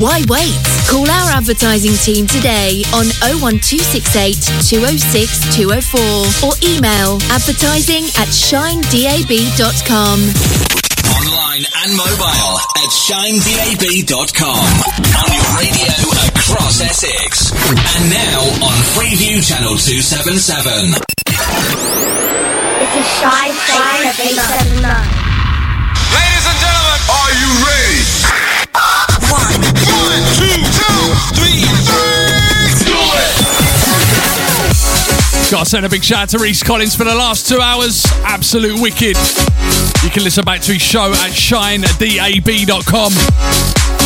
Why wait? Call our advertising team today on 01268 206 204 or email advertising at shinedab.com. Online and mobile at shinedab.com. On your radio across Essex. And now on Freeview Channel 277. It's a shy, shy, Ladies and gentlemen, are you ready? One. Gotta send a big shout out to Reese Collins for the last two hours. Absolute wicked. You can listen back to his show at shinedab.com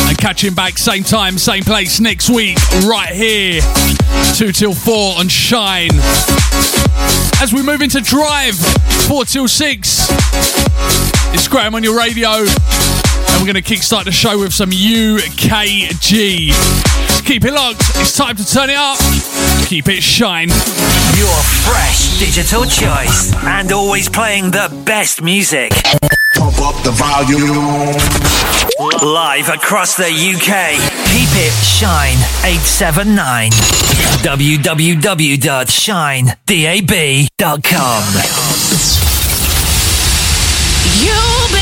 and catch him back same time, same place next week, right here, 2 till 4 on Shine. As we move into Drive, 4 till 6. It's Graham on your radio. And we're going to kickstart the show with some UKG. Just keep it locked. It's time to turn it up. Keep it shine. Your fresh digital choice. And always playing the best music. Pump up the volume. Live across the UK. Keep it shine 879. www.shinedab.com. You'll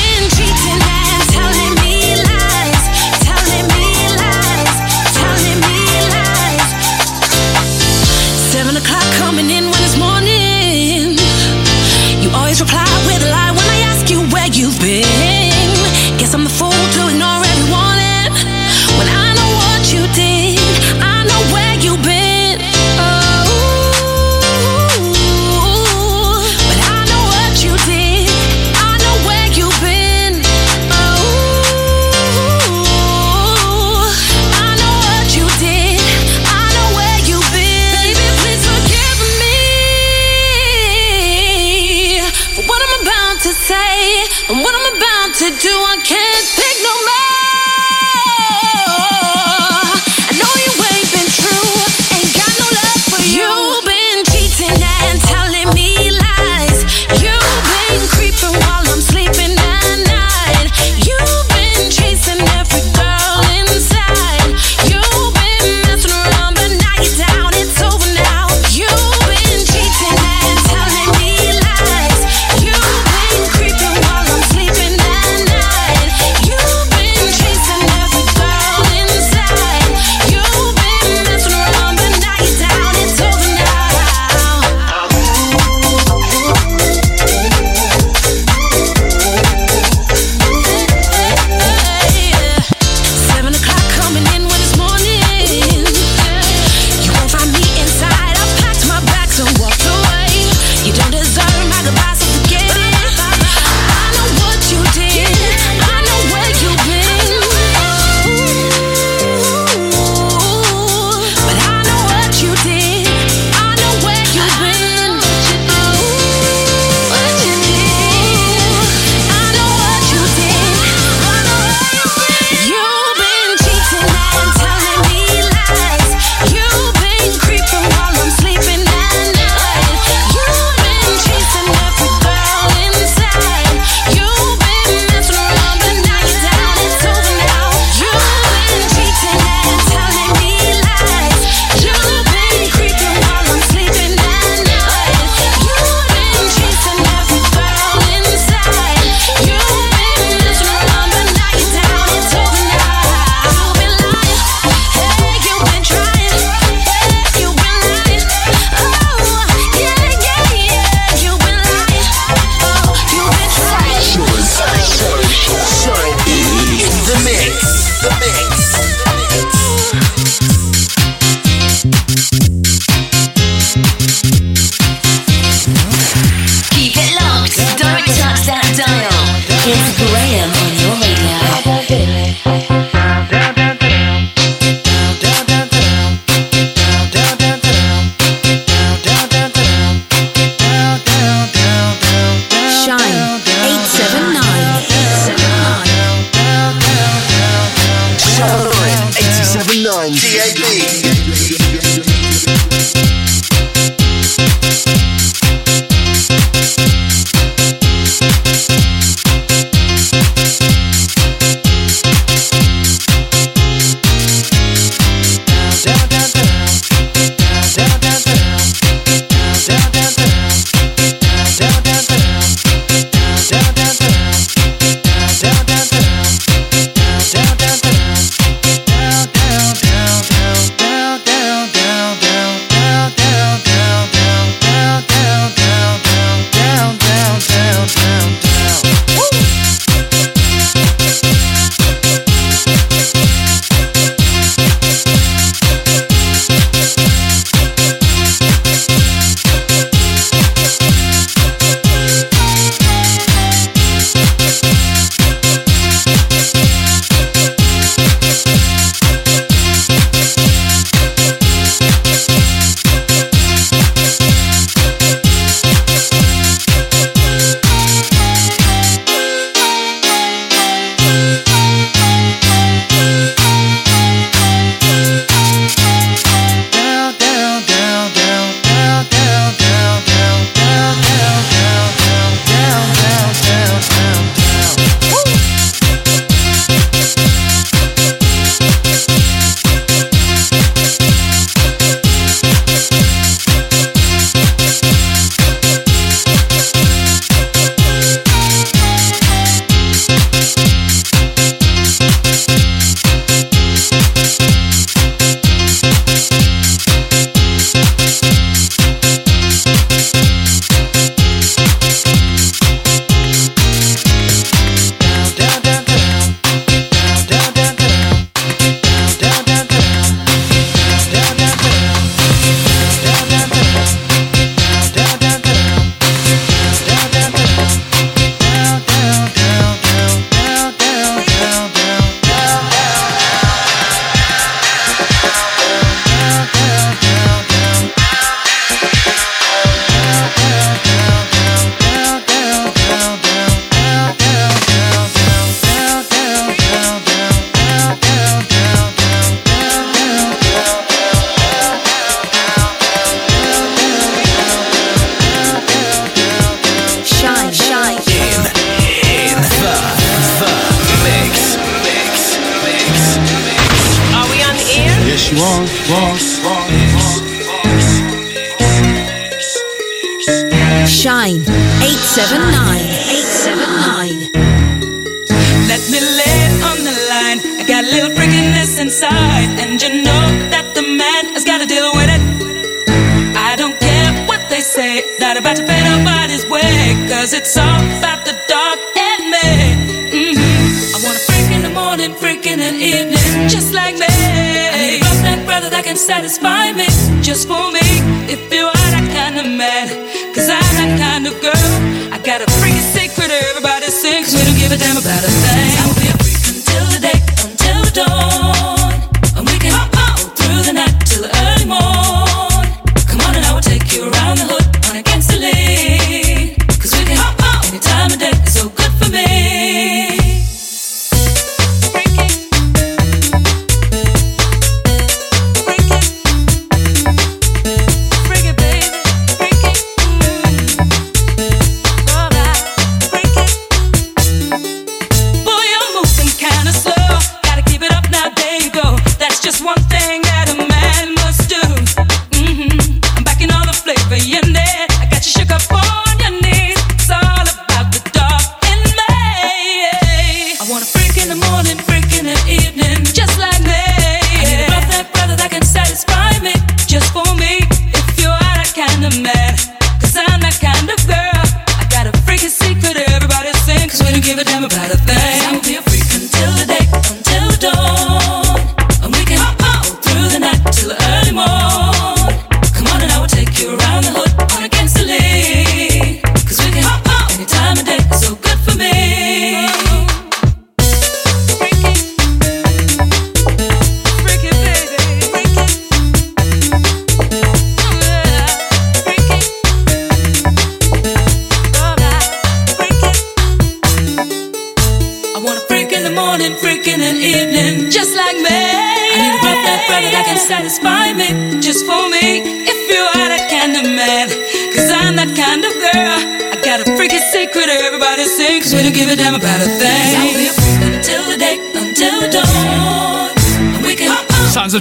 what you want, want. Shine. 879 879 Let me lay on the line. I got a little freakiness inside. And you know that the man has gotta deal with it. I don't care what they say. Not about to pay nobody's way. Cause it's all about the dog and me. Mm-hmm. I wanna freak in the morning, freak in the evening. Just like and satisfy me just for me. If you are that kind of man, cause I'm that kind of girl, I got a freaking secret everybody sings. We don't give a damn about a thing.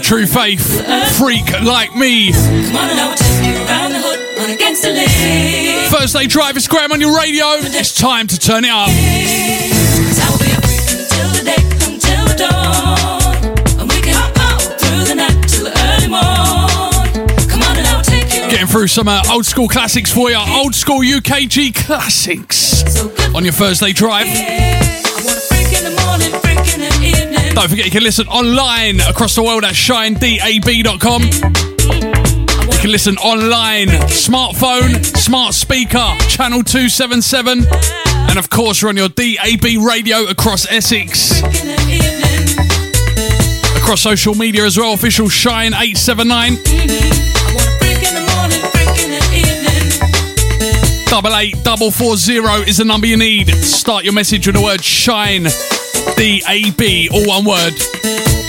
true faith freak like me. Thursday Drive is on your radio. It's time to turn it up. Getting through some uh, old school classics for you. Old school UKG classics on your Thursday Drive. Don't forget, you can listen online across the world at shinedab.com. You can listen online, smartphone, smart speaker, channel 277. And of course, you're on your DAB radio across Essex. Across social media as well, official Shine 879. double eight double four zero is the number you need. Start your message with the word shine D A B, all one word.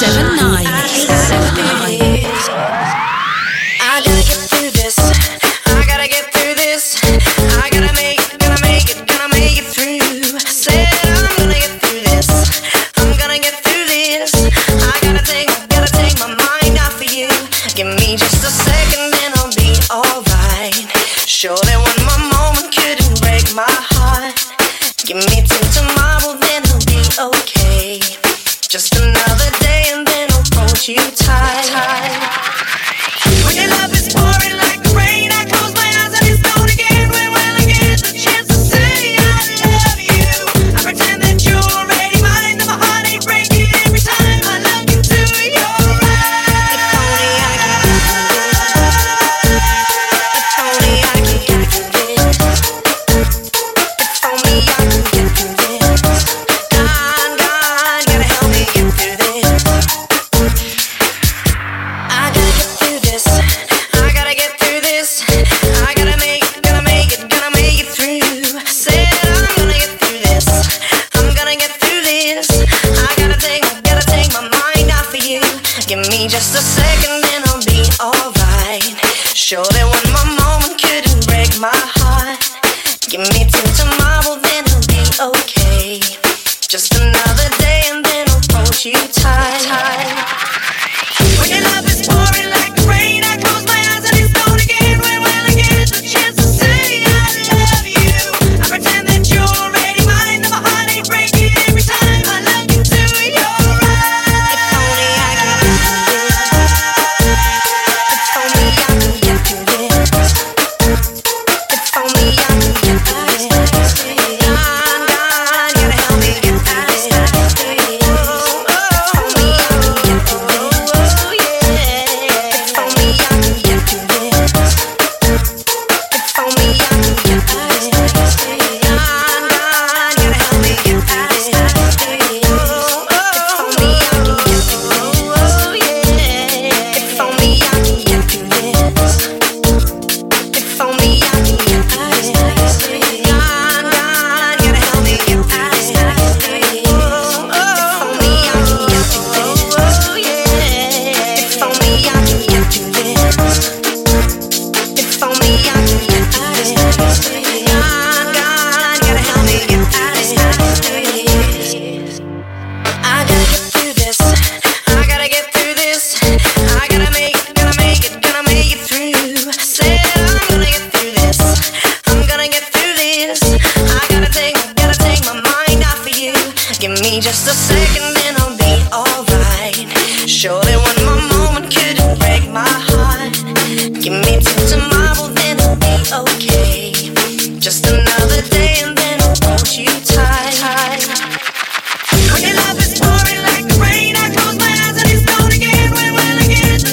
Seven nine.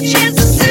chance to see.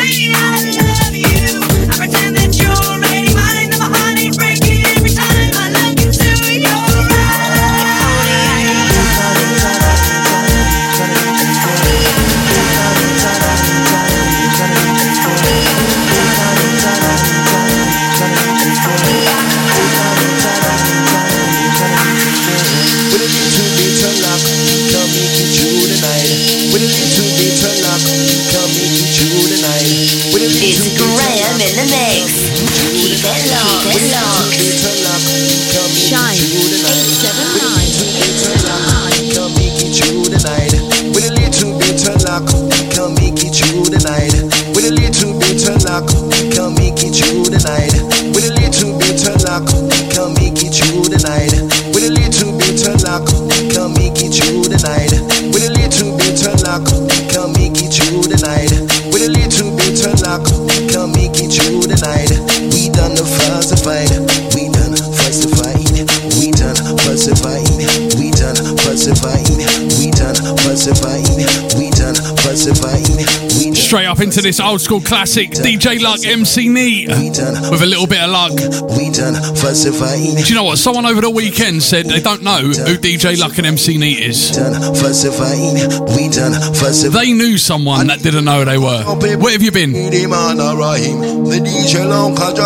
to this old school classic, DJ Luck MC Neat, with a little bit of luck. Do you know what? Someone over the weekend said they don't know who DJ Luck and MC Neat is. They knew someone that didn't know who they were. Where have you been?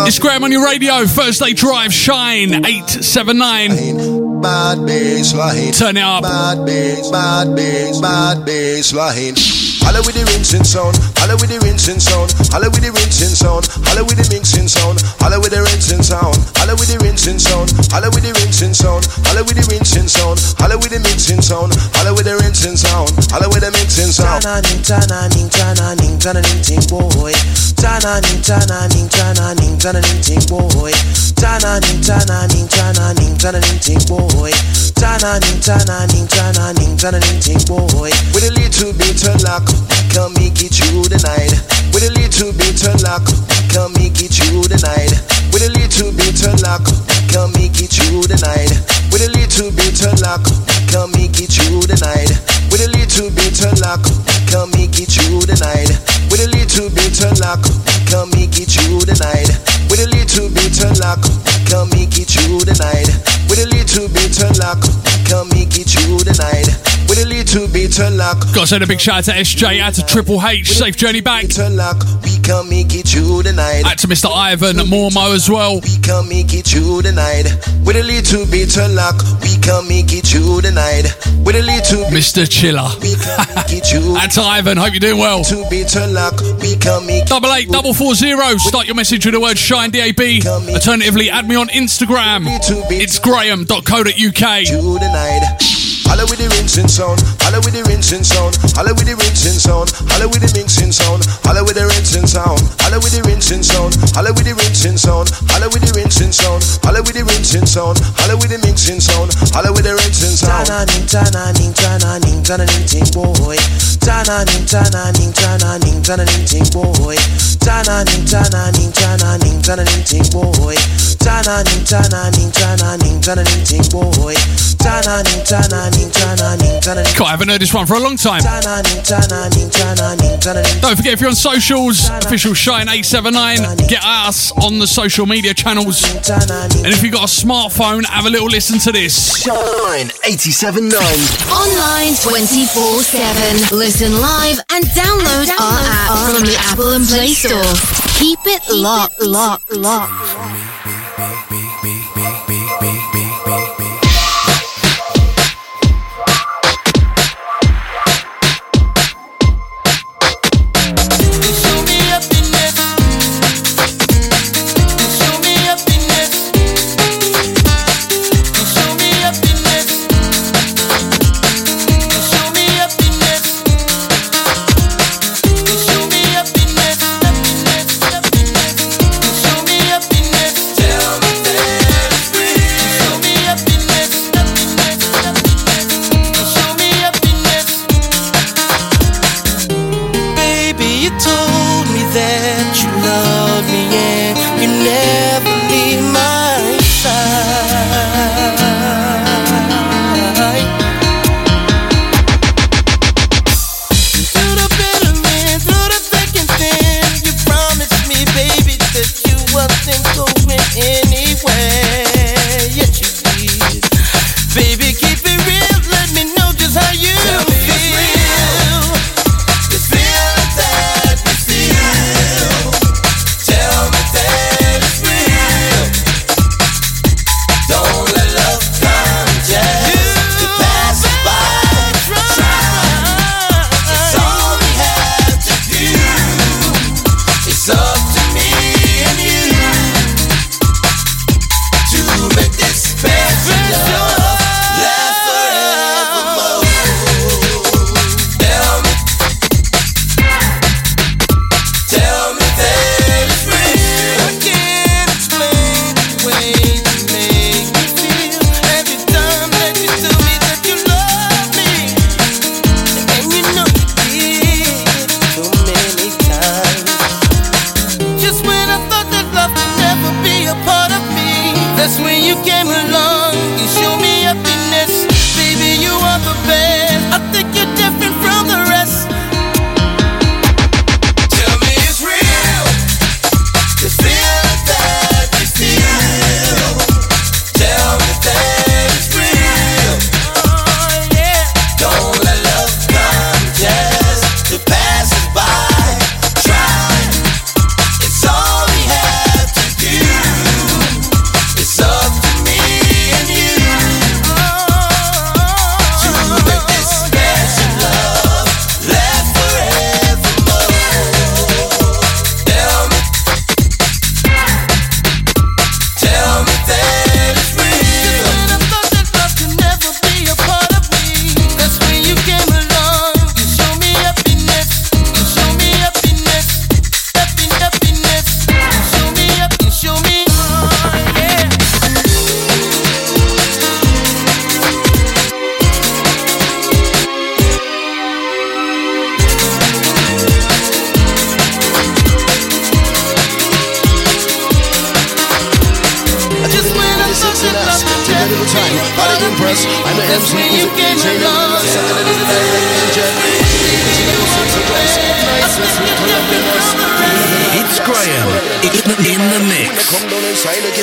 It's Graham on your radio, Thursday Drive Shine 879 bad bass line. Turn it up. Bad bass, bad bass, bad bass line. Holla with the rinsing sound, holla with the rinsing sound, holla with the rinsing sound, holla with the mixing sound, holla with the rinsing sound, holla with the rinsing sound, holla with the rinsing sound, holla with the rinsing sound, holla with the mixing sound, holla with the rinsing sound, holla with the mixing sound. Tananing, tananing, tananing, tananing, ting boy. Tananing, tananing, tananing, tananing, ting boy. Tananing, tananing, tananing, tananing, ting boy. Tana ning, tana ning, tana boy. With a little bit of luck, can me get you the night. With a little bit of luck, can me get you the night. With a little bit of luck, can me get you the night. With a little bit of luck, can me get you the night. With a little bit of luck, can me get you the night. With a little bit of luck, can make get you the night. With a little bit of luck can make it through the night with a little bit of luck. Can make it through the night with a little bit of luck. Got to send a big shout out to SJ, out to Triple H, with safe journey back. Luck, we can make it through the night. Out to Mr. Ivan Mormo as well. We can make it through the night with a little bit of luck. We can make it through the night with a little. Mr. Chiller. That's Ivan. Hope you're doing well. Double eight, double four zero. Start your message with the word Shine DAB. Alternatively, add me on. Instagram. It's graham.co.uk. Holla with the rinsing sound, holla with the rinsing sound, holla with the rinsing sound, holla with the rinsing sound, holla with the rinsing sound, holla with the rinsing sound, holla with the rinsing sound, holla with the rinsing sound, holla with the rinsing sound, holla with the mixing sound, holla with the rinsing sound. Tananing, tananing, tananing, tananing, ting boy. Tananing, tananing, tananing, tananing, ting boy. Tananing, tananing, tananing, tananing, ting boy. Tananing, tananing, tananing, tananing, ting boy. Tananing, tananing, tananing, tananing. God, I haven't heard this one for a long time. Don't forget if you're on socials, official Shine 879, get us on the social media channels. And if you've got a smartphone, have a little listen to this. Shine 87.9. Online 24 7. Listen live and download our app from the Apple and Play Store. Keep it locked, locked, locked. In the mix. Shine 879.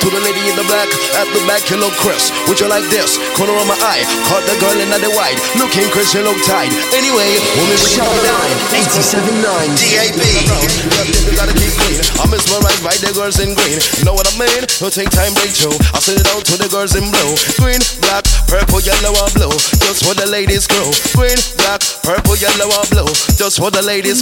To the lady in the black, at the back, you look crisp. Would you like this? Corner of my eye, caught the girl in the white. Looking crisp, you look tight. Anyway, woman, shine 87.9 DAB. You gotta keep clean. I'm mesmerized by the girls in green. Know what I mean? Don't take time, break through. I send it out to the girls in blue. Green, black, purple, yellow, or blue. Just for the ladies' crew. Green, black, purple, yellow, or blue. Just for the ladies'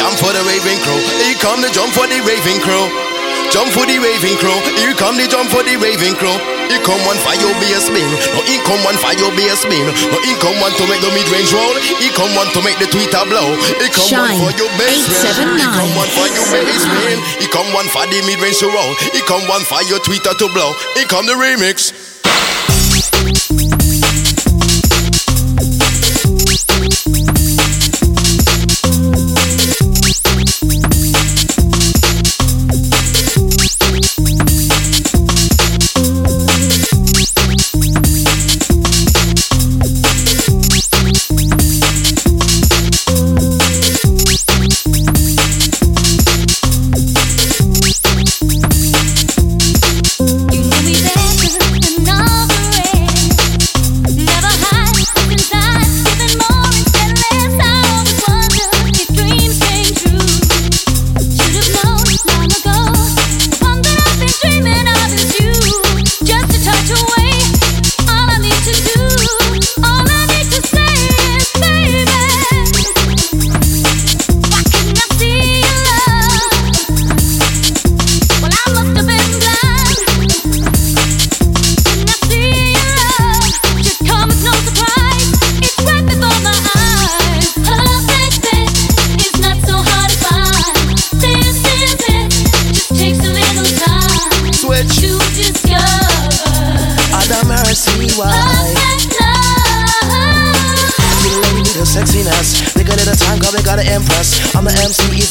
Jump for the raving crow. Here come the jump for the raving crow. Jump for the raving crow. Here come the jump for the raving crow. Here come one for your bass spin. No, here come one for your bass spin. No, here come one to make the mid range roll. Here come one to make the tweeter blow. Here come Shine one for your bass spin. Here 879. come one for your bass spin. Here come one for the mid range to roll. Here come one for your tweeter to blow. Here come the remix.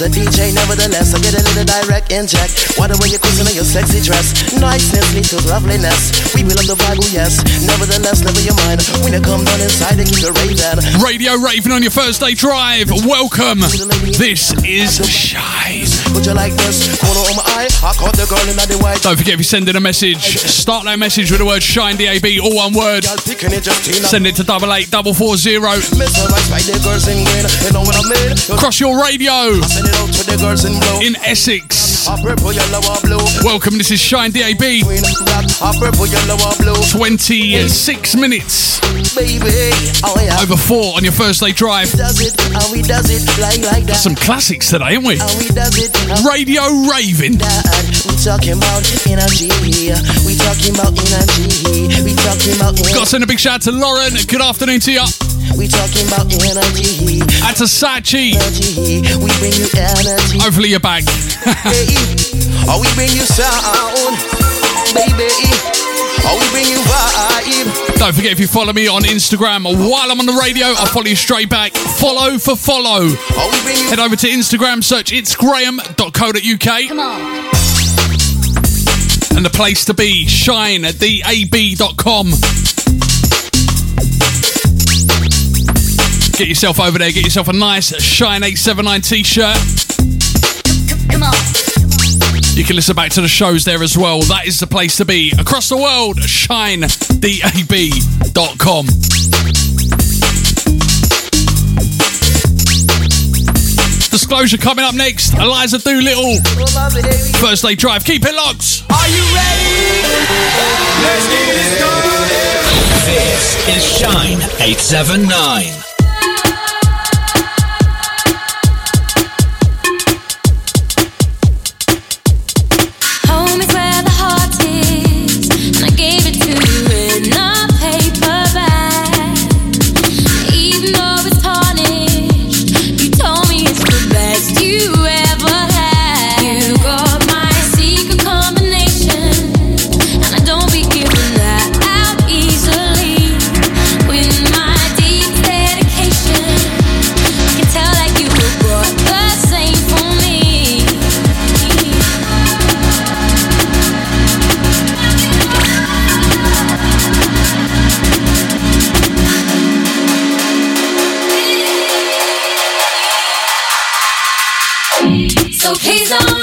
A DJ, nevertheless. I get a little direct inject. Why the way you're kissing in your sexy dress? Niceness leads to loveliness. We will love the Bible, oh yes. Nevertheless, never your mind. When you come down inside and keep the raving. Radio Raven on your Thursday drive. Welcome. This is Shine. Would you like this? Corner on my eye, I caught the girl in the white. Don't forget if you're sending a message, start that message with the word Shine DAB, all one word. Girl picking it just enough. Send it to double eight double four zero. Mesmerized by the girls in green. You know what I mean? You Across your radio Send it out to the girls in Essex. A purple, yellow, or blue. Welcome. This is Shine DAB. Green, black, a purple, yellow, or blue. 26 minutes Baby, oh yeah. over four on your Thursday drive. It, and we does it like like that. Some classics today, ain't we? Does it like Radio Raving. We talking about energy. We talking about energy. We talking about Got to send a big shout out to Lauren. Good afternoon to you. We talking about energy. And to Sachi. Energy. We bring you energy. Hopefully you're back. Hey, or we bring you sound, baby. Or we bring you vibe. Don't forget if you follow me on Instagram while I'm on the radio, I'll follow you straight back. Follow for follow. Or we bring you Head over to Instagram, search it's graham.co.uk. Come on. And the place to be, shine at dab.com. Get yourself over there, get yourself a nice Shine 879 t shirt. Come on. You can listen back to the shows there as well. That is the place to be. Across the world, shinedab.com. Disclosure coming up next. Eliza Doolittle. Thursday drive. Keep it locked. Are you ready? Let's get it started. This is Shine 879. He's on.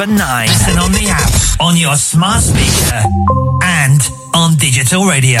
over and on the app, on your smart speaker, and on digital radio.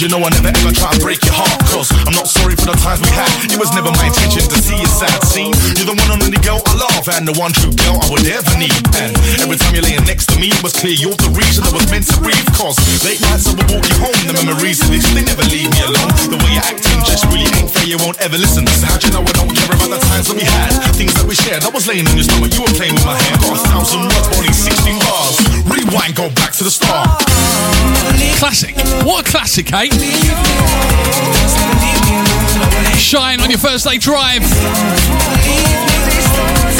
you know I never ever try to break your heart. Cause I'm not sorry for the times we had. It was never my intention to see you sad. See, you're the one and only girl I love, and the one true girl I would ever need. And every time you're laying next to me, it was clear you're the reason I was meant to breathe. Cause late nights I would walk you home, the memories of this, they never leave me alone. The way you're acting just really ain't fair, you won't ever listen. So how'd you know I don't care about the times that we had? Things that we shared, I was laying on your stomach, you were playing with my hair. Got a thousand words, only 16 bars. Rewind, go back to the start. Classic. What a classic, eh? Shine on your Thursday drive.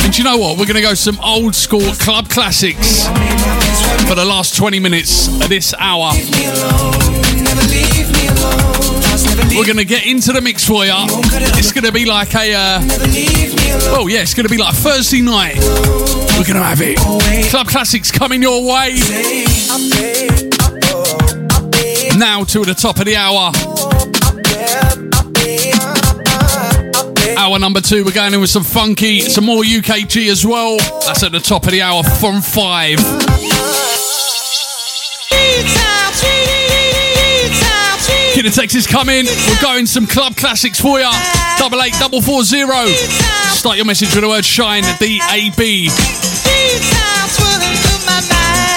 And you know what? We're going to go some old school club classics for the last 20 minutes of this hour. We're going to get into the mix for you. It's going to be like a. Uh, oh, yeah, it's going to be like Thursday night. We're going to have it. Club classics coming your way. Now to the top of the hour. Hour number two, we're going in with some funky, some more UKG as well. That's at the top of the hour from five. Kid of Texas coming. We're going some club classics for you. Double eight double four zero. Start your message with the word shine. D A B.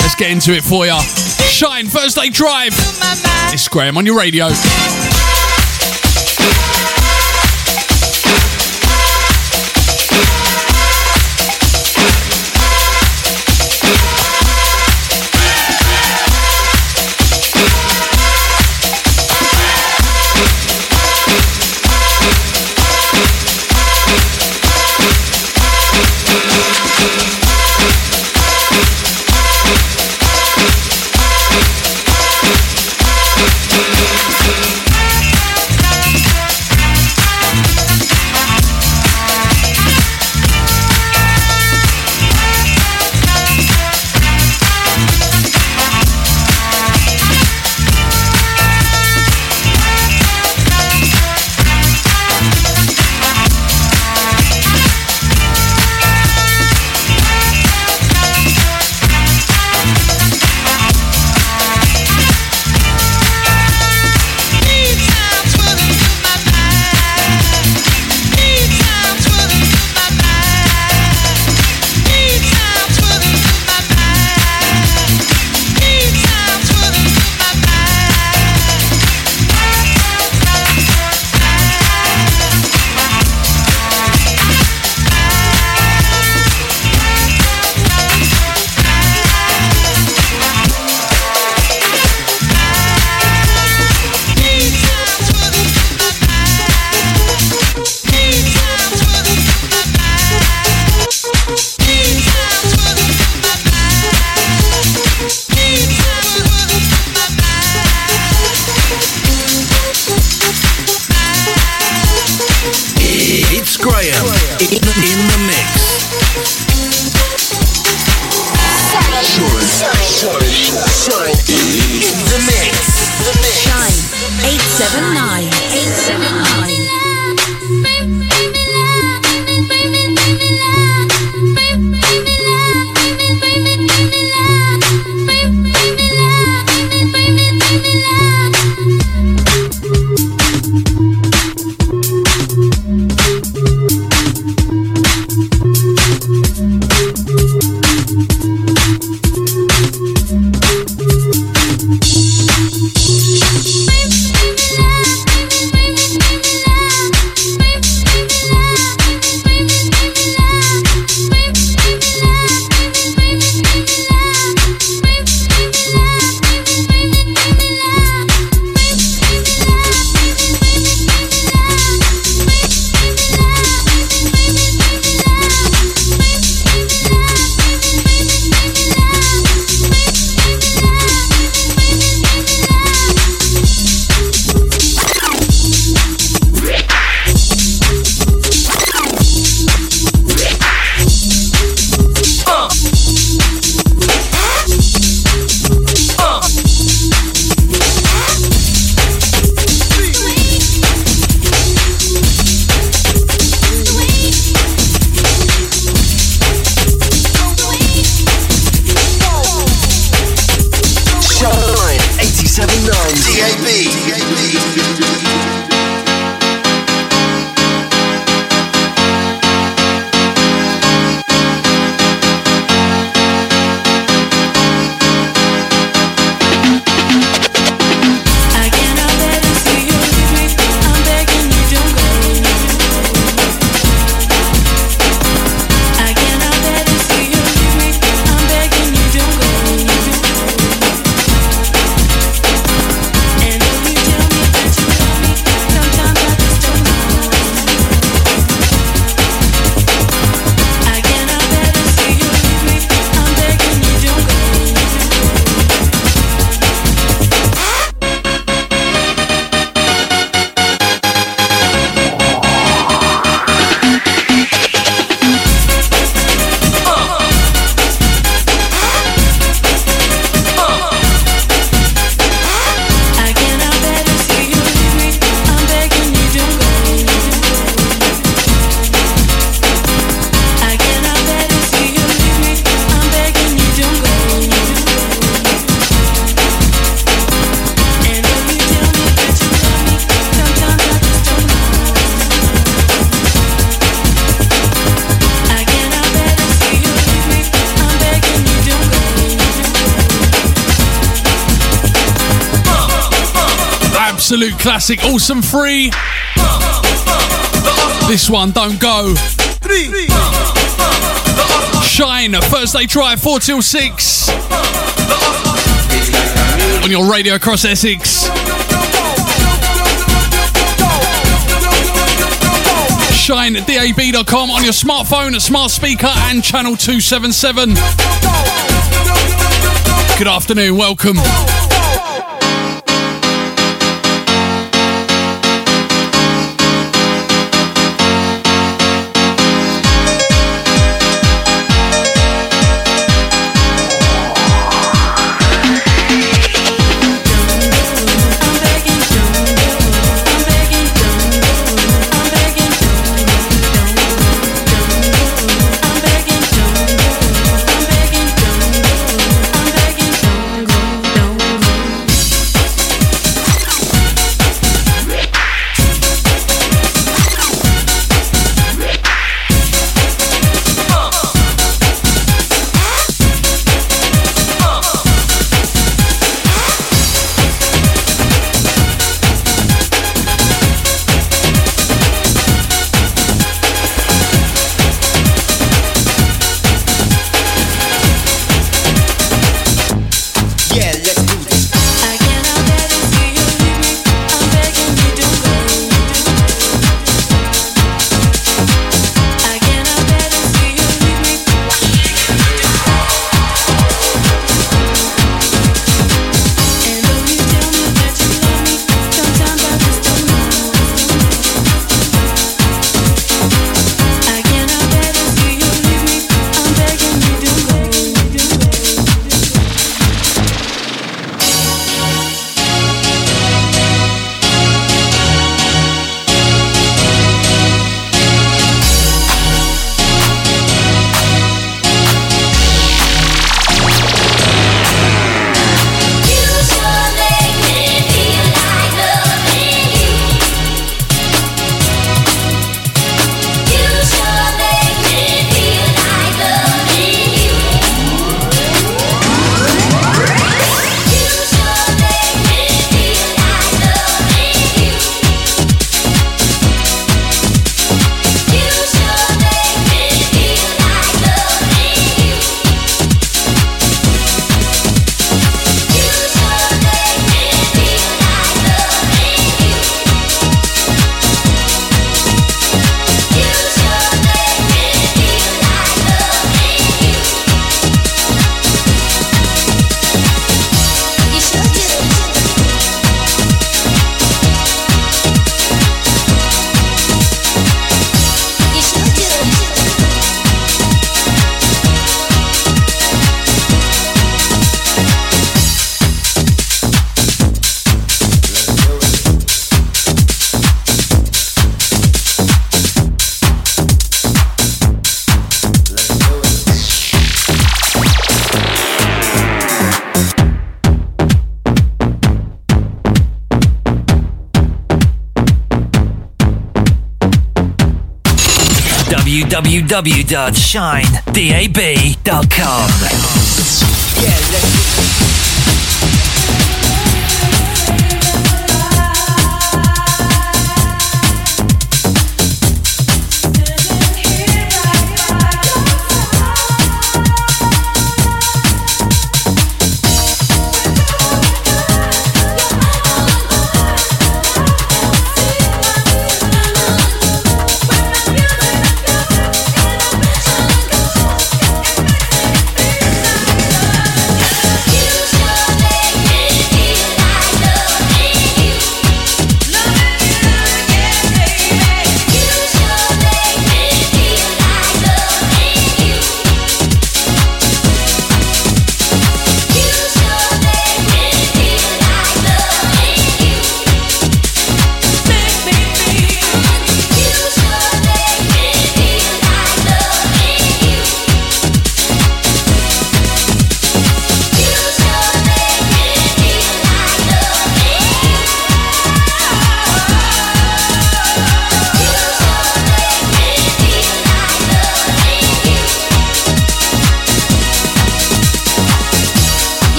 Let's get into it for you. Thursday drive. It's Graham on your radio. Classic. Awesome free. This one, don't go. Shine, a Thursday drive, 4 till 6. On your radio across Essex. Shine at DAB.com on your smartphone, smart speaker, and channel 277. Good afternoon, welcome. www.shinedab.com. Yeah,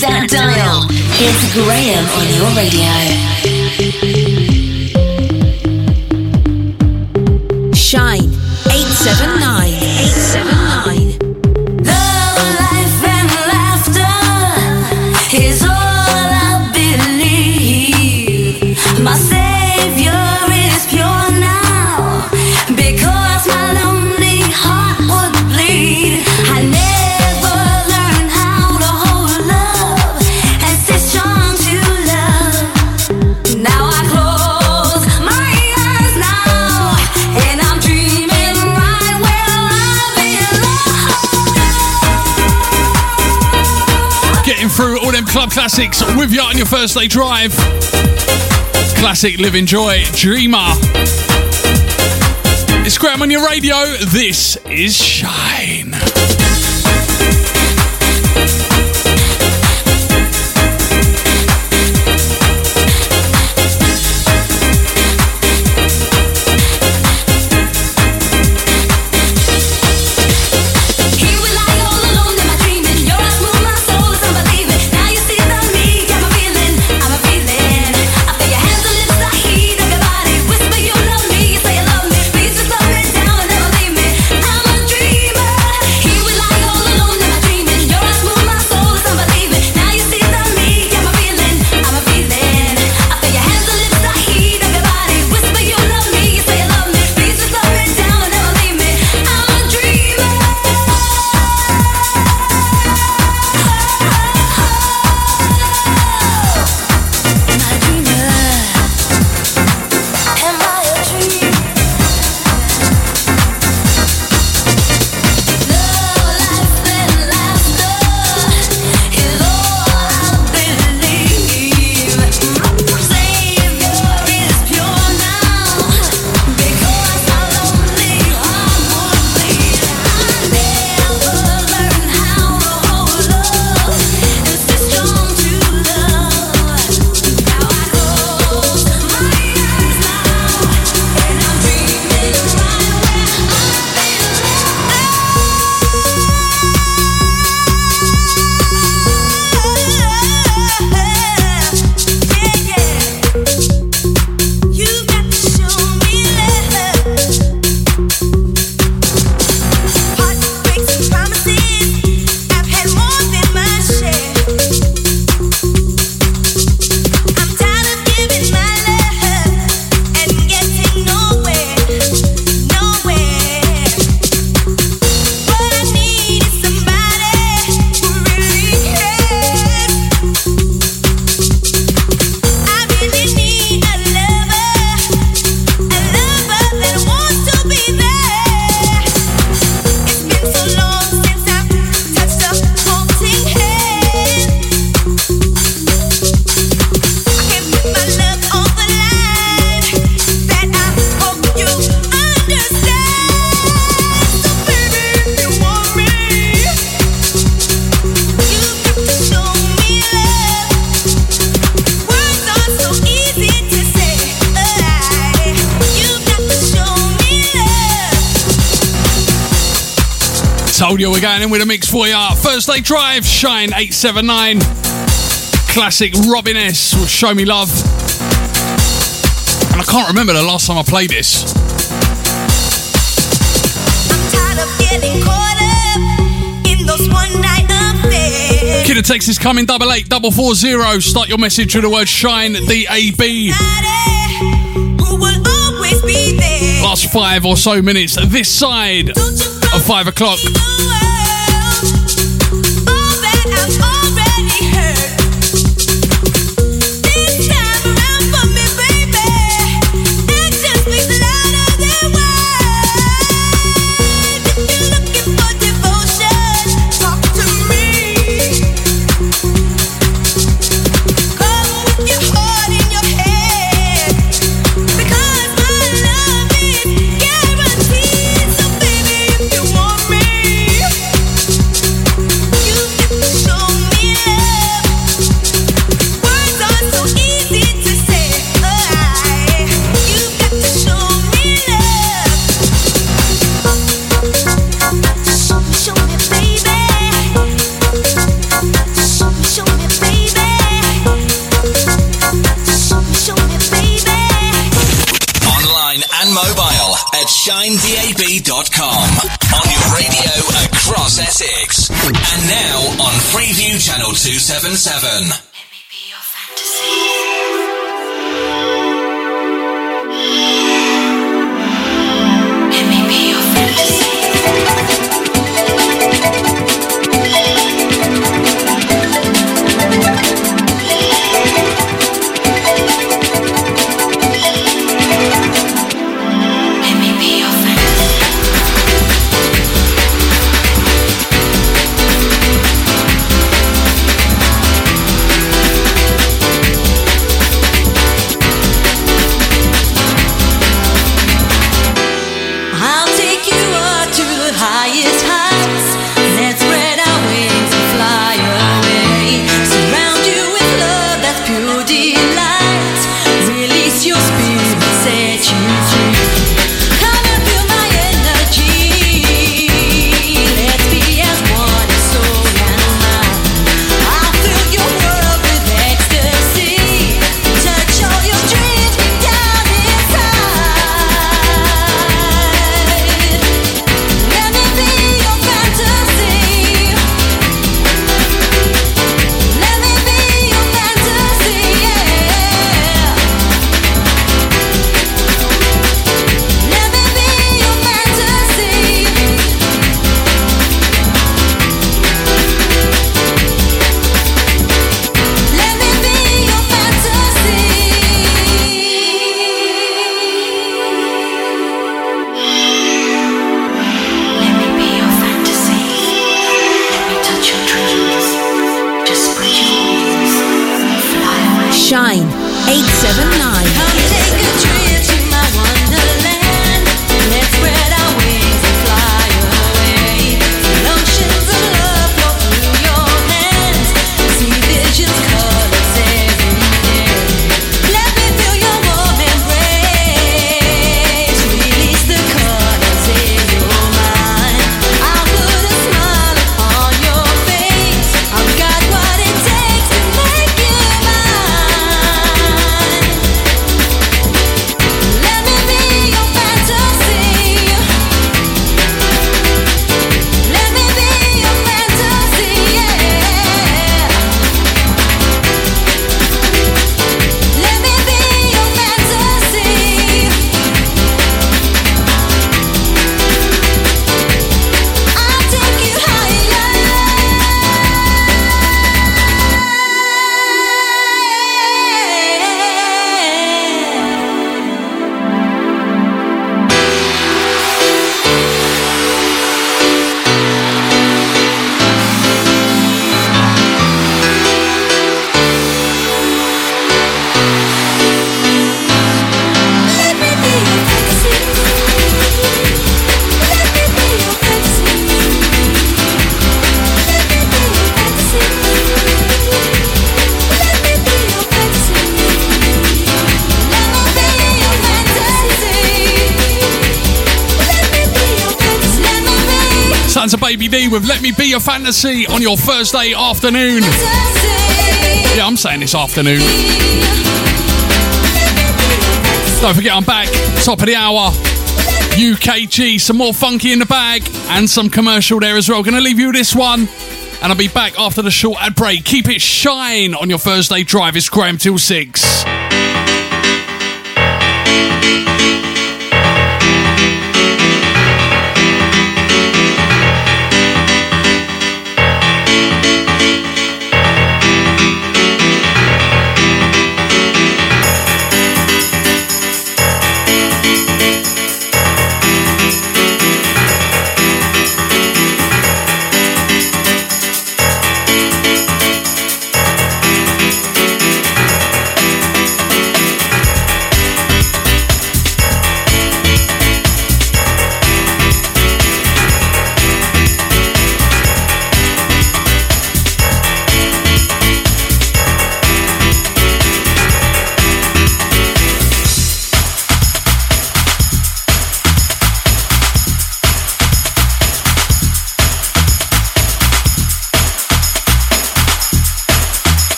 that dial. It's Graham on your radio. classics with you on your Thursday drive. Classic Livin' Joy Dreamer. It's Graham on your radio. This is Shy. Told you we're going in with a mix for you. Thursday drive, Shine 879. Classic Robin S will show me love. And I can't remember the last time I played this. Kid of Texas coming double eight double four zero. Start your message with the word shine D A B. Last five or so minutes this side five o'clock. your fantasy on your Thursday afternoon. Yeah, I'm saying this afternoon. Don't forget, I'm back, top of the hour. UKG, some more funky in the bag, and some commercial there as well. Gonna leave you this one, and I'll be back after the short ad break. Keep it shine on your Thursday drive. It's Graham till six.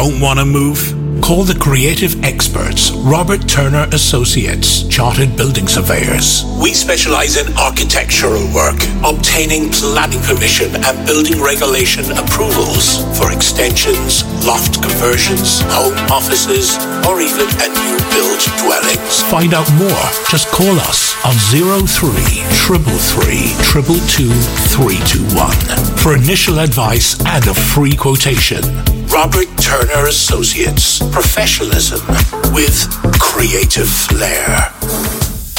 Don't want to move? Call the creative experts, Robert Turner Associates, Chartered Building Surveyors. We specialize in architectural work, obtaining planning permission and building regulation approvals for extensions, loft conversions, home offices, or even a new build dwellings. Find out more. Just call us on 03 333 222 321 for initial advice and a free quotation. Robert Turner Associates. Professionalism with creative flair.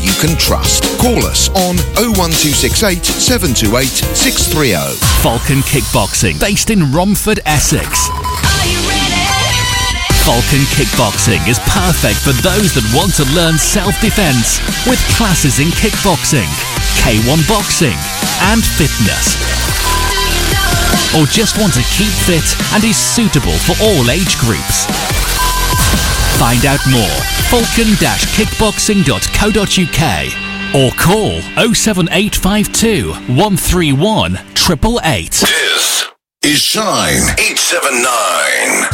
you can trust. Call us on 01268 728 630. Falcon Kickboxing, based in Romford, Essex. Falcon Kickboxing is perfect for those that want to learn self-defense with classes in kickboxing, K1 boxing, and fitness. Or just want to keep fit and is suitable for all age groups. Find out more falcon-kickboxing.co.uk or call 07852 131 888. This is Shine 879.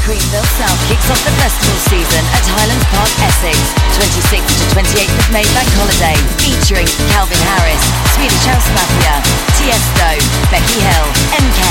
Greenville South kicks off the festival season at Hylands Park, Essex. 26th to 28th of May Bank Holiday, featuring Calvin Harris, Swedish House Mafia, Tiesto, Becky Hill, MK,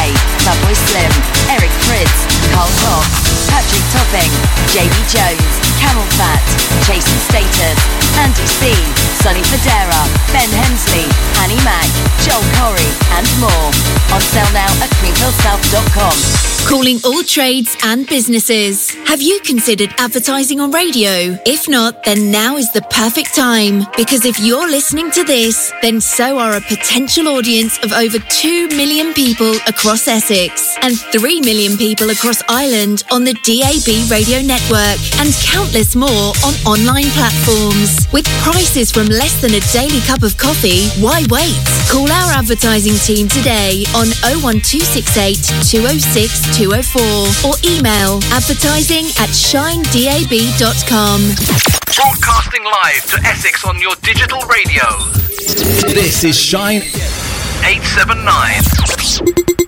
Fatboy Slim, Eric Prydz, Carl Cox, Patrick Topping, JB Jones, Camelphat, Jason Status, Andy C, Sonny Fodera, Ben Hemsley, Annie Mac, Joel Corry, and more. On sale now at greenvillesouth.com. Calling all trades and businesses. Have you considered advertising on radio? If not, then now is the perfect time. Because if you're listening to this, then so are a potential audience of over 2 million people across Essex and 3 million people across Ireland on the DAB radio network and countless more on online platforms. With prices from less than a daily cup of coffee, why wait? Call our advertising team today on 01268 206 204 or email advertising at shinedab.com. Broadcasting live to Essex on your digital radio. This is Shine 879.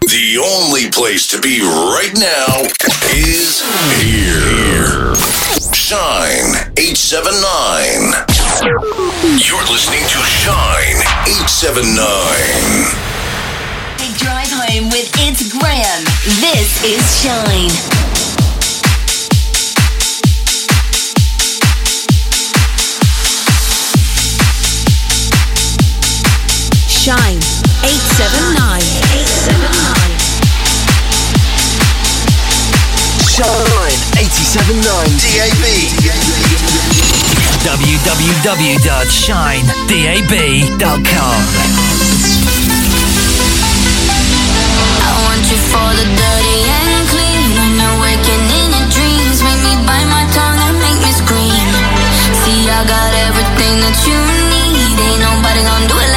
The only place to be right now is here. Shine 879. You're listening to Shine 879. Big drive home with It's Graham. This is Shine. Shine 879. 879. Shine 879 DAB. www.shinedab.com. I want you for the dirty and clean. When you're waking in your dreams, make me bite my tongue and make me scream. See, I got everything that you need. Ain't nobody gonna do it like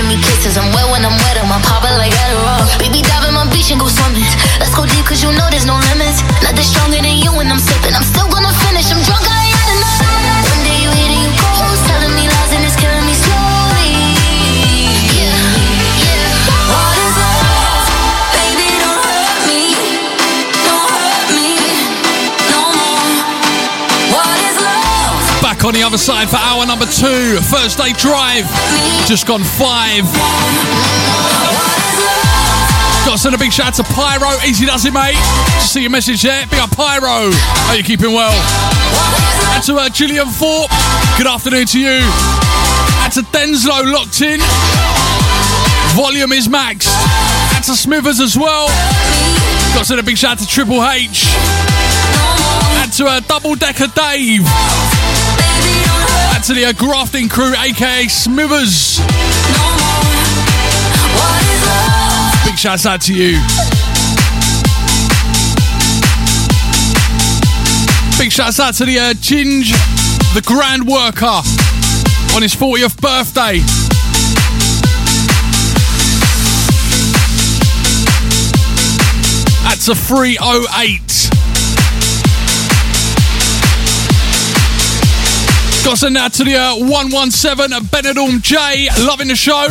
giving me kisses. I'm wet when I'm wet, I'm popping like Adderall. Baby, dive in my beach and go swimming. Let's go deep, cause you know there's no limits. Nothing stronger than you when I'm sipping. I'm still gonna finish. I'm drunk, I had enough. One day you hit and you ghost, on the other side for hour number two. Thursday drive. Just gone five. Got to send a big shout out to Pyro. Easy does it, mate. Just see your message there. Big up Pyro. Are you keeping well? And to uh, Gillian Thorpe. Good afternoon to you. And to Denslow locked in. Volume is max. And to Smithers as well. Got to send a big shout out to Triple H. And to uh, Double Decker Dave. And to the grafting crew, aka Smithers. Big shouts out to you. Big shouts out to the uh, Ginge, the grand worker, on his 40th birthday. That's a 308. Got out to the uh, 117 at Benidorm J, loving the show.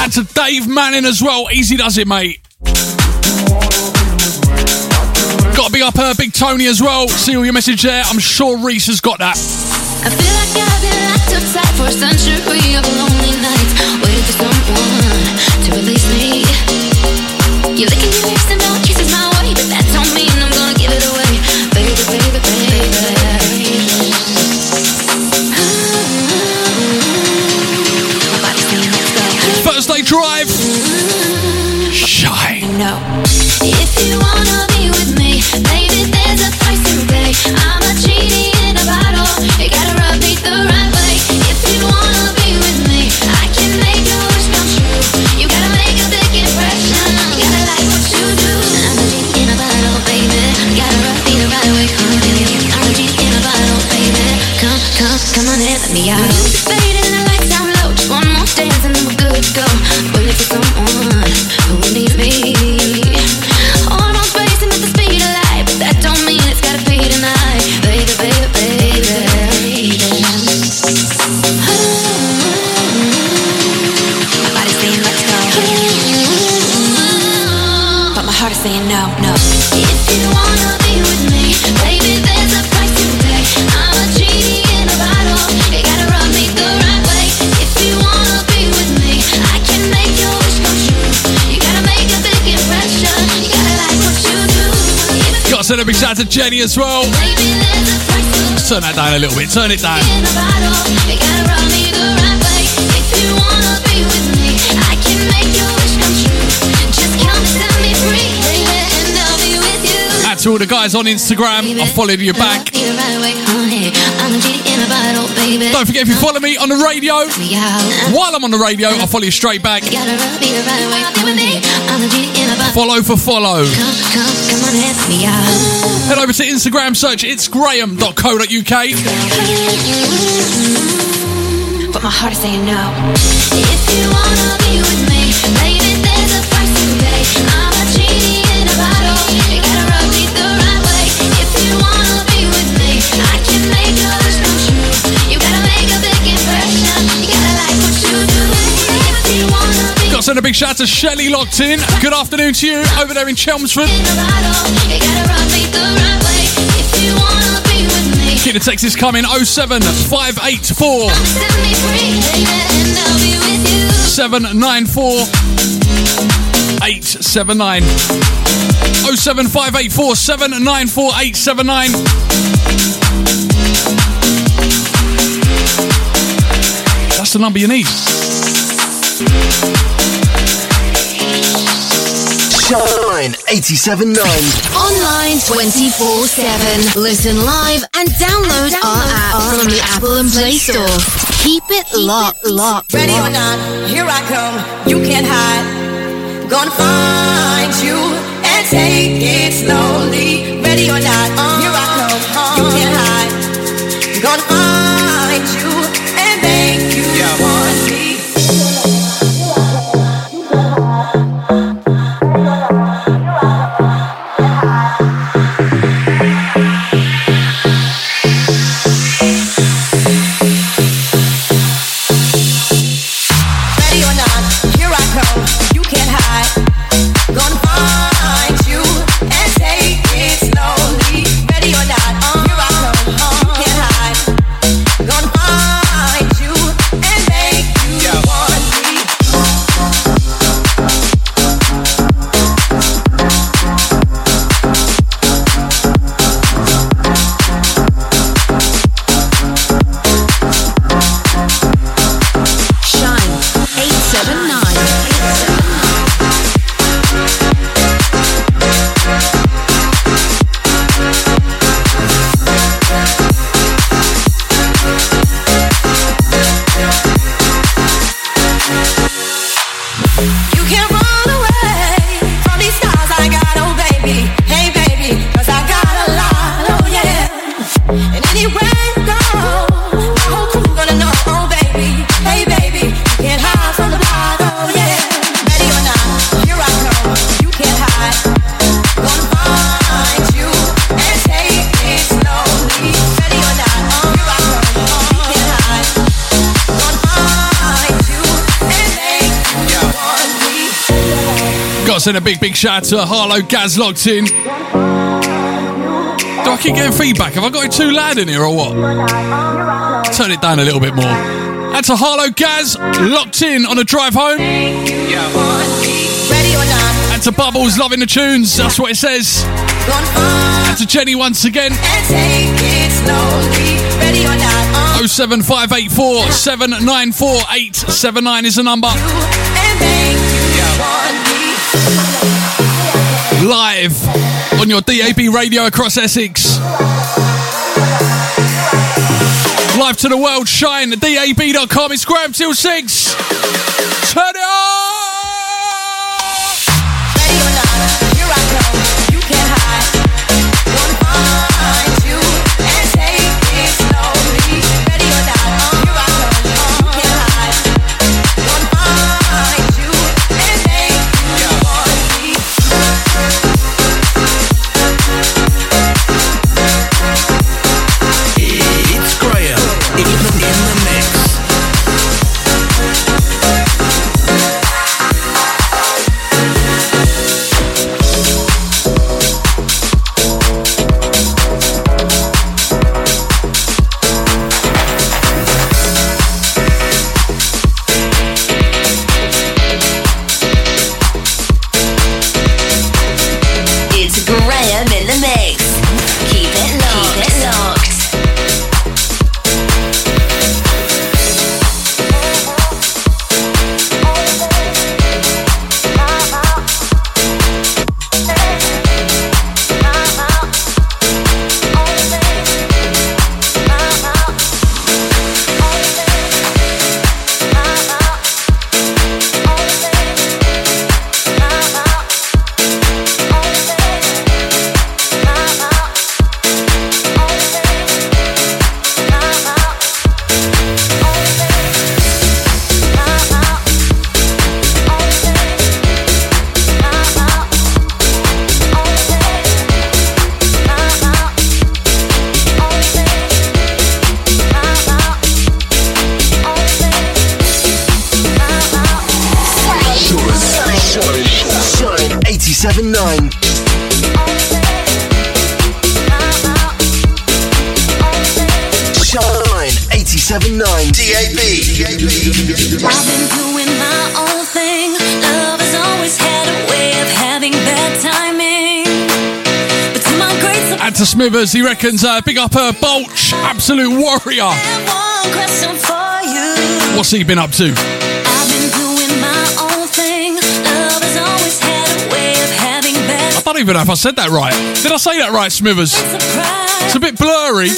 And to Dave Manning as well. Easy does it, mate. Got to be up uh, Big Tony as well. See all your message there. I'm sure Reese has got that. I feel like I've been locked upside for a century of lonely nights, waiting for someone to release me. You're licking your lips Jenny as well. Let's turn that down a little bit. Turn it down. Out to all the guys on Instagram. I followed you back. Be the right way, honey. I'm a genie in a bottle, baby. Don't forget if you follow me on the radio. While I'm on the radio, I'll follow you straight back. Gotta rub me the right way, honey. I'm a genie in a bottle. Follow for follow. Head over to Instagram, search it's graham.co.uk. But my heart is saying no. If you wanna be with me, baby, there's a price to pay. I'm a genie send a big shout out to Shelley locked in. Good afternoon to you over there in Chelmsford. Keep the texts coming 07 584 set me free, baby, and I'll be with you. 794 879. 07584 794 879. That's the number you need. Shine 87.9. Online 24 7. Listen live and download our app from the Apple and Play Store. Keep it locked, locked. Ready or not, here I come. You can't hide. Gonna find you and take it slowly. Ready or not, here I come. You can't hide. Gonna find send a big, big shout out to Harlow Gaz locked in. Do I keep getting feedback? Have I got it too loud in here or what? Turn it down a little bit more. And to Harlow Gaz locked in on a drive home. And to Bubbles loving the tunes. That's what it says. And to Jenny once again. and take it slowly. Ready or not, uh, 07584 794 879 is the number. Live on your DAB radio across Essex. Live to the world, shine at DAB.com. It's Graham till 6. Turn it on! 87.9. DAB. I've been doing my own thing. Love has always had a way of having bad timing. But to my great surprise, And to Smithers, he reckons, uh, big up her Bulch, absolute warrior. One question for you. What's he been up to? I've been doing my own thing. Love has always had a way of having bad I don't even know if I said that right. Did I say that right, Smithers? It's a bit blurry.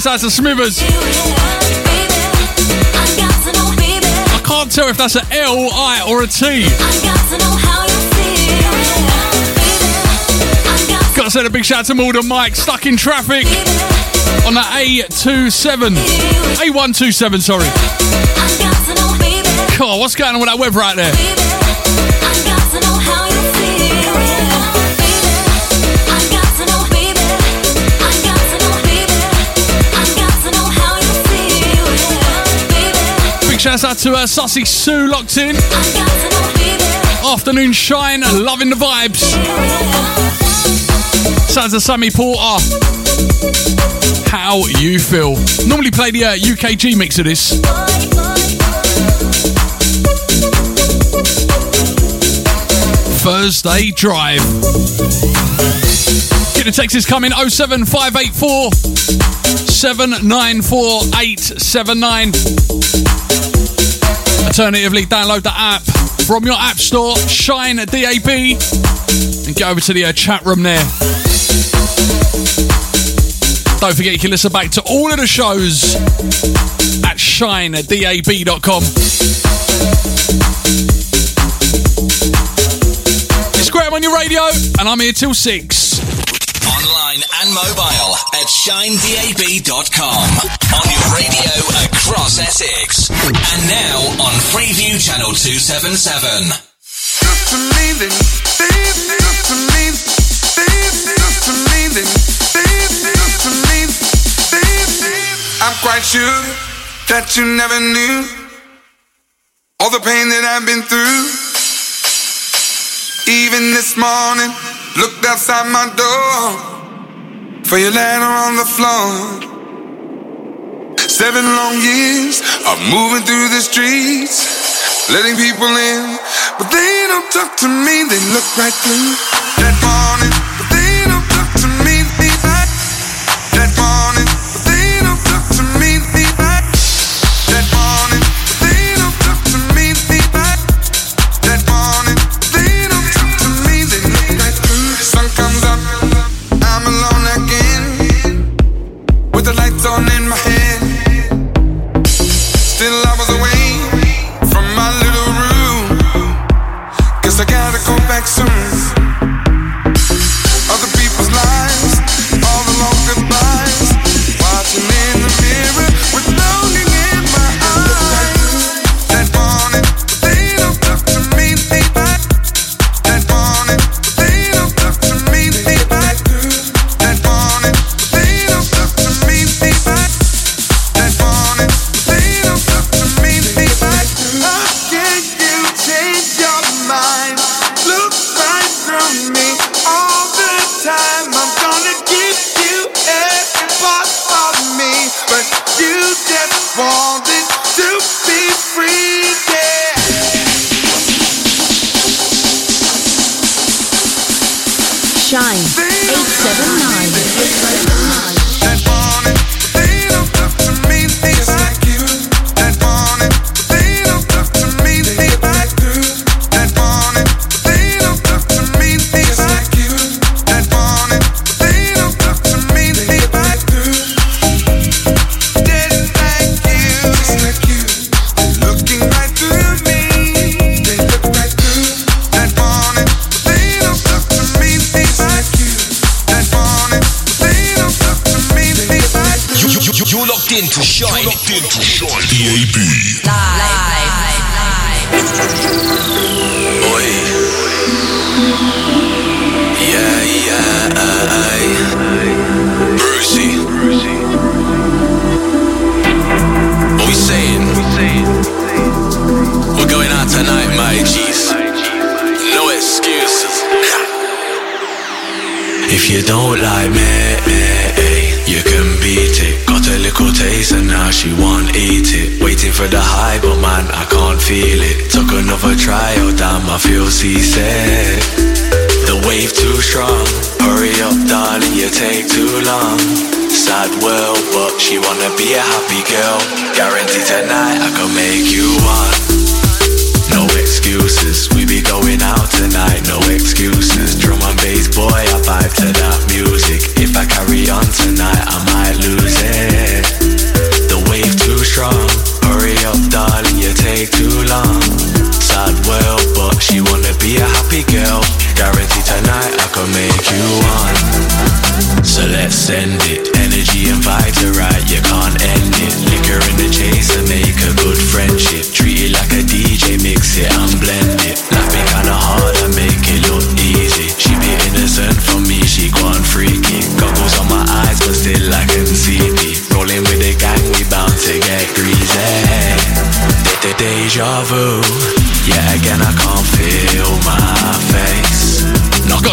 Big shouts out to Smithers. I can't tell if that's an L, I, or a T. Gotta send a big shout out to Maldon Mike, stuck in traffic on the A27. A127, sorry. God, what's going on with that weather out there? Shout out to uh, Sussy Sue locked in. Afternoon shine, loving the vibes. Sounds of Sammy Porter. How you feel? Normally play the uh, UKG mix of this. Thursday Drive. Get the text is coming 07584 794879. Alternatively, download the app from your app store, Shine DAB, and get over to the uh, chat room there. Don't forget you can listen back to all of the shows at shinedab.com. It's Graham on your radio, and I'm here till 6. Online and mobile at shinedab.com. On your radio across Essex. And now on Freeview Channel 277. Just amazing, baby, just amazing, baby, just amazing, baby, just amazing, baby. I'm quite sure that you never knew all the pain that I've been through. Even this morning, looked outside my door for your letter on the floor. Seven long years of moving through the streets, letting people in, but they don't talk to me. They look right through that morning, into Shine. Feel seasick. The wave too strong. Hurry up, darling, you take too long. Sad world, but she wanna be a happy girl. Guarantee tonight I can make you one. No excuses. We be going out tonight, no excuses. Drum and bass, boy, I vibe to that music. If I carry on tonight, I might lose it.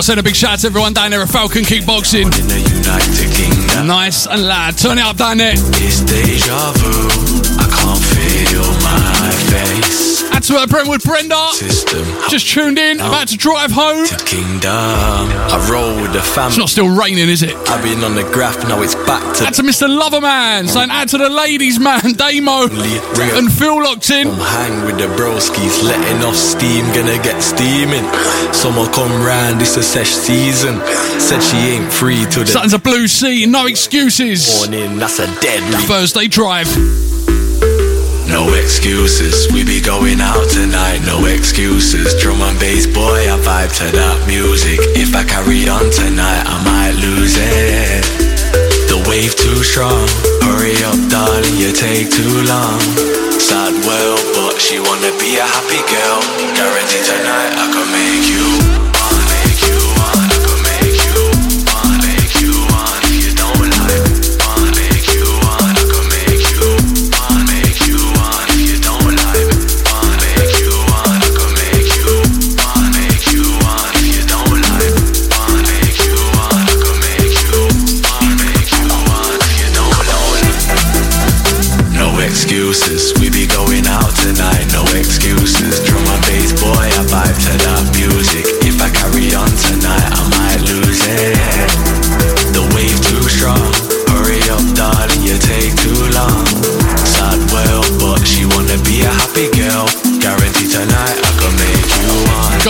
Send a big shout out to everyone down there at Falcon Kickboxing. Nice and loud. Turn it up down there. It's deja vu. I can't feel. That's to uh, Brentwood Brenda. System. Just tuned in, about to drive home. To Kingdom. I roll with the fam. It's not still raining, is it? I've been on the graph, now it's back to Add to Mr. Loverman, saying add to the ladies man, Damo, and Phil locked in. I'm hang with the broskies, letting off steam, gonna get steaming. Summer come round, it's a sesh season. Said she ain't free to the Something's a blue sea, no excuses. morning, that's a deadly. Thursday drive. No excuses, we be going out tonight, no excuses. Drum and bass, boy, I vibe to that music. If I carry on tonight, I might lose it. The wave too strong, hurry up, darling, you take too long. Sad world, but she wanna be a happy girl. Guarantee tonight I can make you.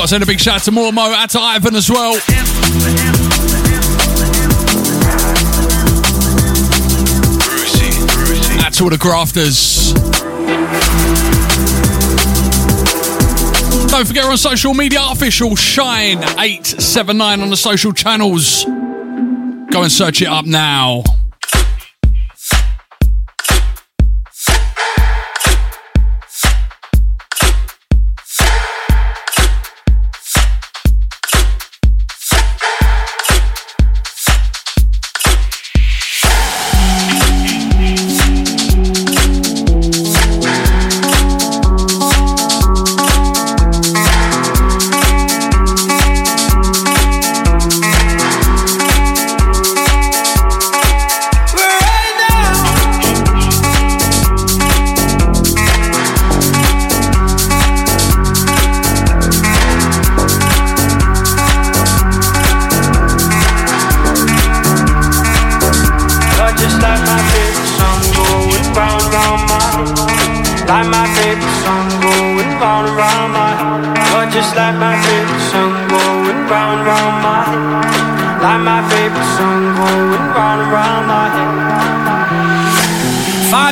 Send a big shout out to Mormo, out to Ivan as well. Out to all the grafters. Don't forget we're on social media, official Shine879 on the social channels. Go and search it up now.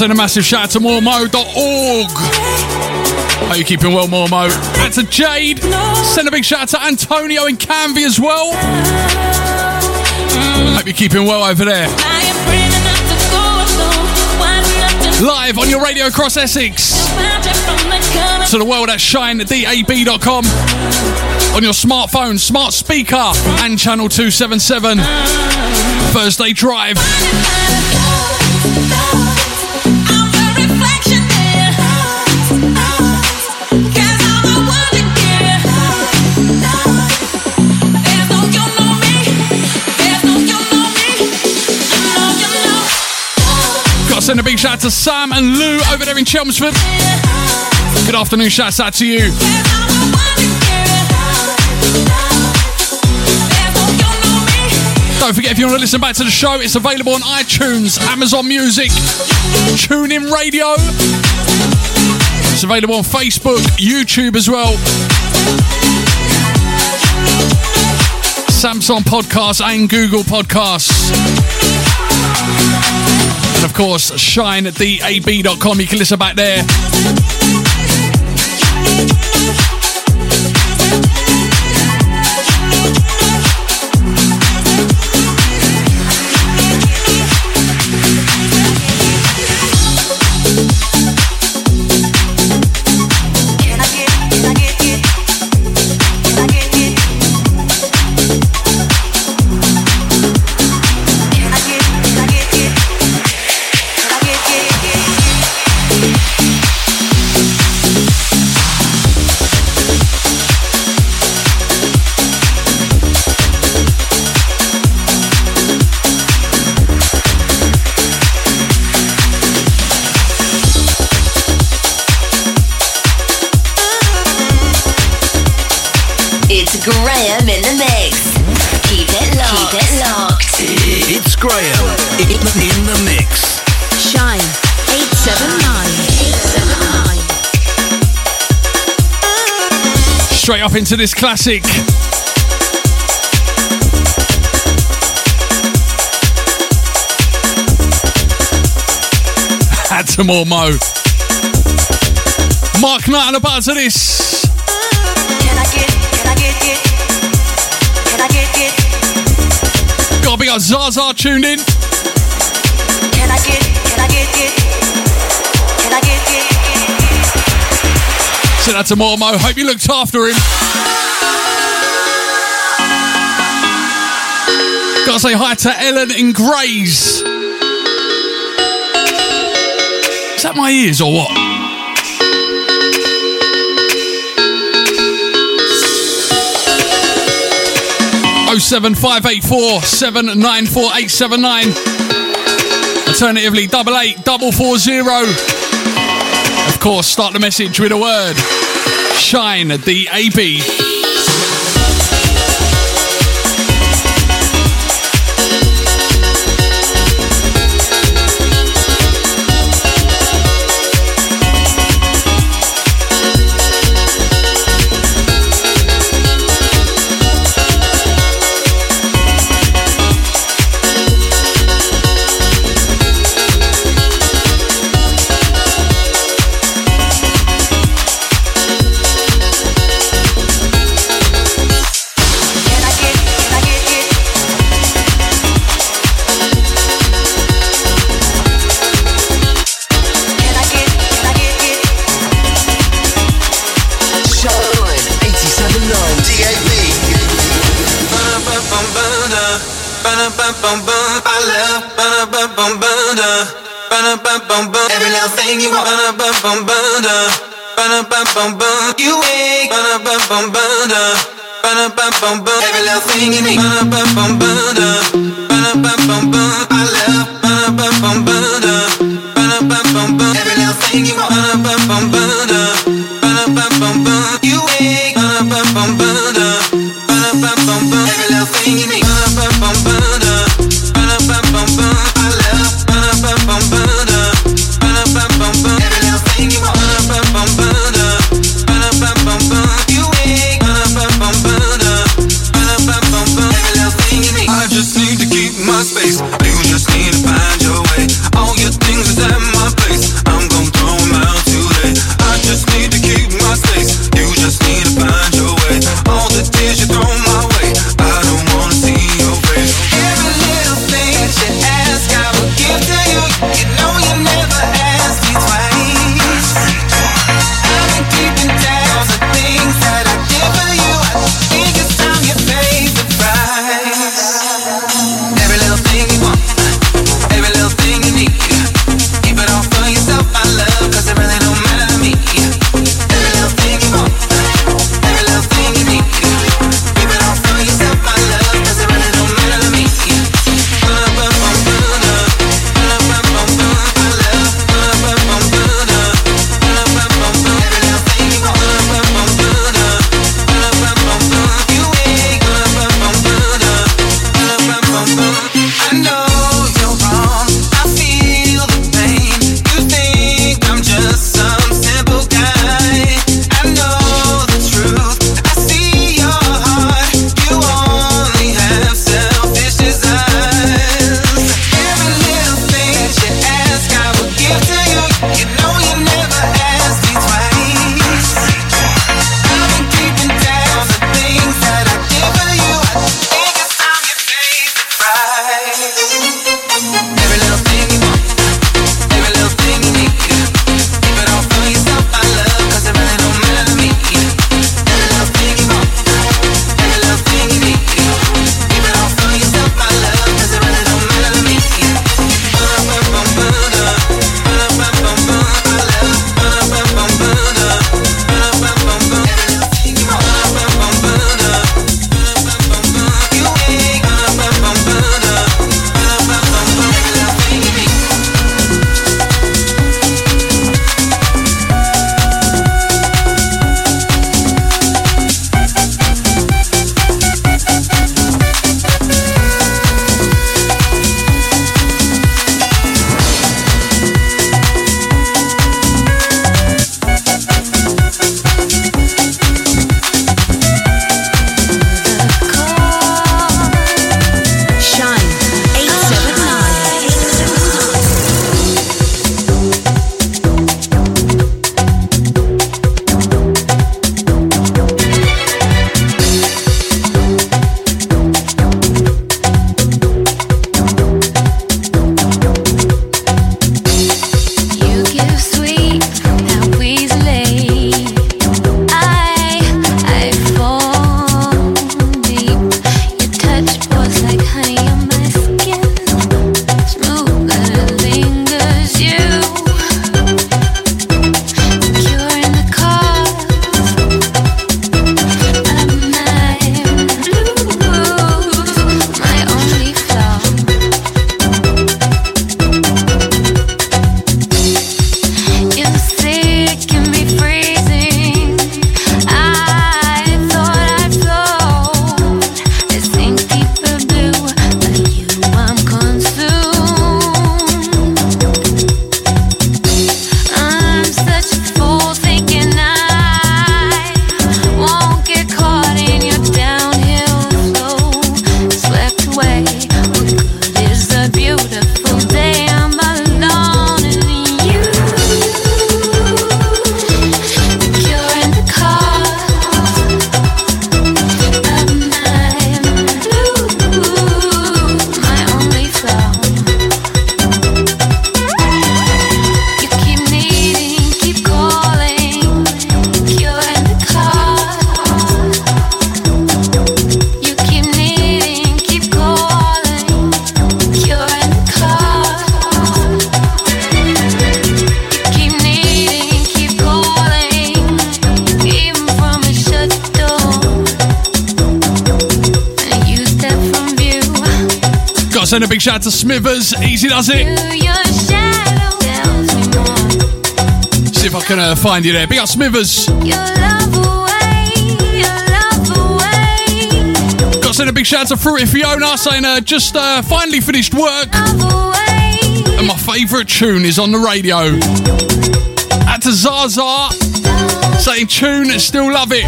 send a massive shout out to moremo.org. Are you keeping well, Mormo? And to Jade. Send a big shout out to Antonio and Canvey as well. Mm, hope you're keeping well over there. Live on your radio across Essex. To the world at shinedab.com. On your smartphone, smart speaker, and channel 277. Thursday Drive. Shout out to Sam and Lou over there in Chelmsford. Good afternoon, shouts out to you. Don't forget if you want to listen back to the show, it's available on iTunes, Amazon Music, TuneIn Radio. It's available on Facebook, YouTube as well. Samsung Podcasts and Google Podcasts. And of course, shinedab.com. You can listen back there. 879. Into this classic. Add some more Mo. Mark Knight on the buzz of this. Can I get, can I get, get? Can I get, get? Gotta be got Zaza tuned in. Can I get, can I get, get? Send that to more Mo. Hope you looked after him. Gotta say hi to Ellen in Grays. Is that my ears or what? Oh seven five eight four seven nine four eight seven nine. Alternatively, double eight double four zero. Of course, start the message with a word. Shine DAB. Little thing you want. You make every little thing you need. I love find you there. Big up Smithers. Got to send a big shout out to Fruity Fiona saying uh, just uh, finally finished work. And my favourite tune is on the radio. Out to Zaza saying tune, still love it.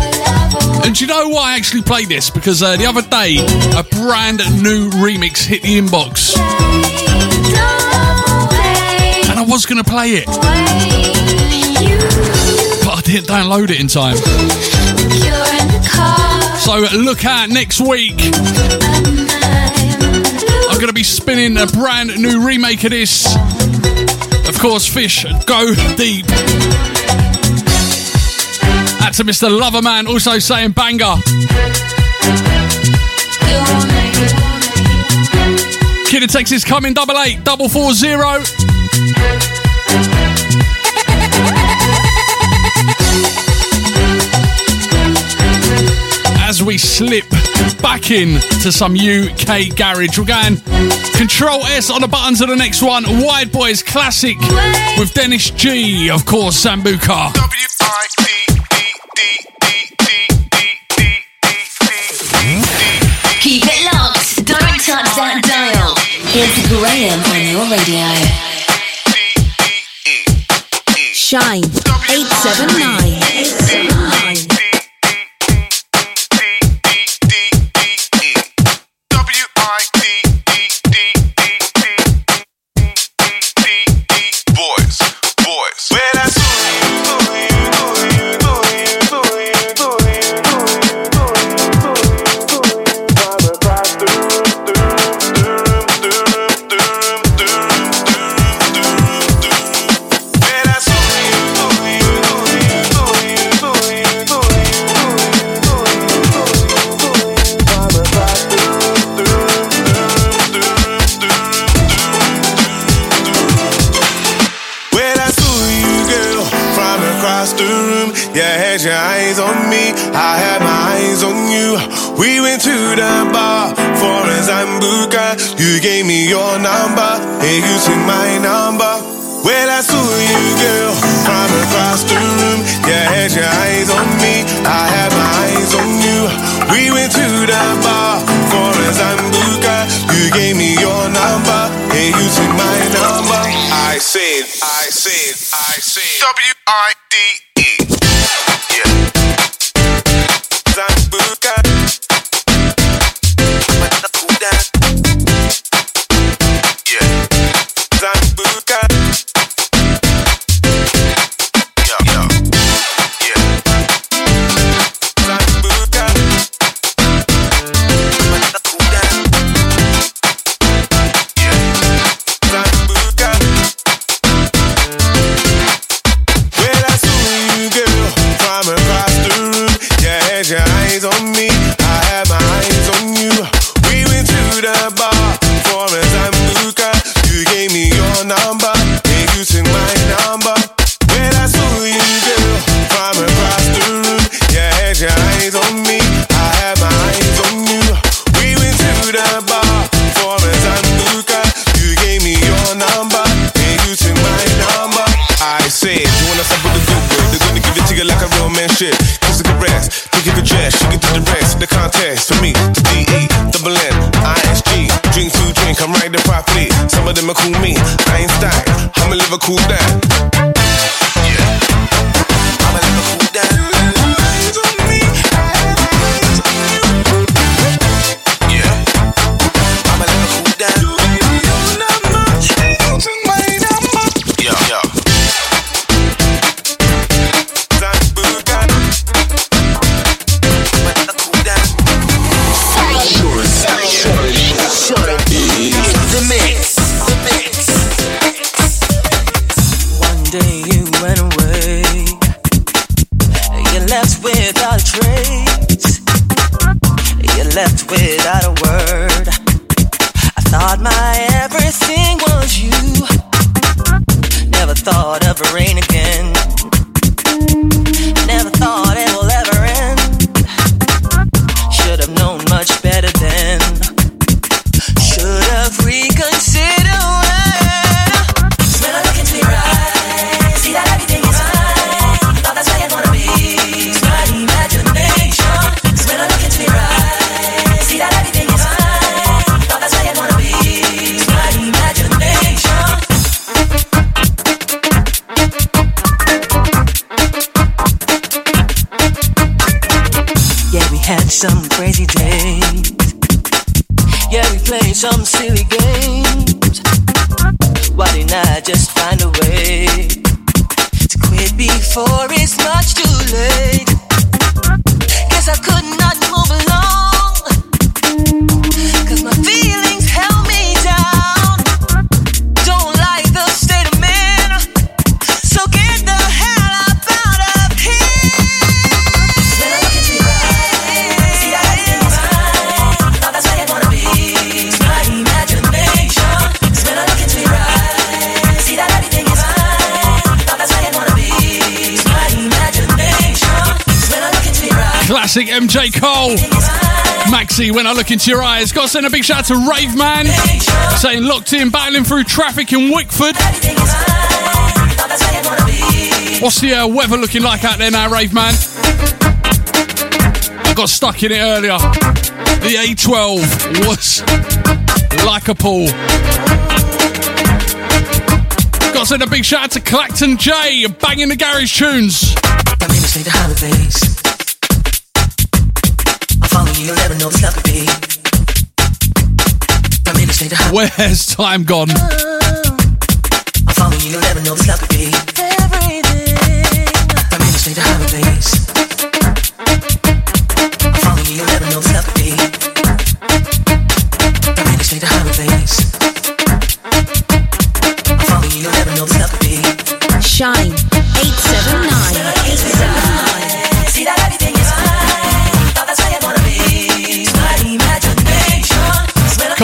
And do you know why I actually played this? Because uh, the other day, a brand new remix hit the inbox. Was going to play it. But I didn't download it in time. So look out next week. I'm going to be spinning a brand new remake of this. Of course, Fish, go deep. Out to Mr. Loverman, also saying banger. Kid of is coming, double eight, double four zero. As we slip back in to some UK garage, we're going Control S on the buttons of the next one. Wideboys Classic with Dennis G, of course, Sambuca. Keep It's Graham on your radio. Shine 879. 879. To the bar for a Sambuca. You gave me your number, and you took my number. When I saw you, girl, from across the room, you had your eyes on me, I had my eyes on you. We went to the bar for a Sambuca. You gave me your number, and you took my number. I said, I said, I said, W I D cool down. Maxi, when I look into your eyes. Got to send a big shout out to Rave Man. Saying locked in, battling through traffic in Wickford. What's the uh, weather looking like out there now, Rave Man? I got stuck in it earlier. The A12 was like a pool. Got to send a big shout out to Clacton J, banging the garage tunes. You'll never know this love could be. My neighbors need to have Where's time gone? Oh, I follow you, you'll never know this love could be.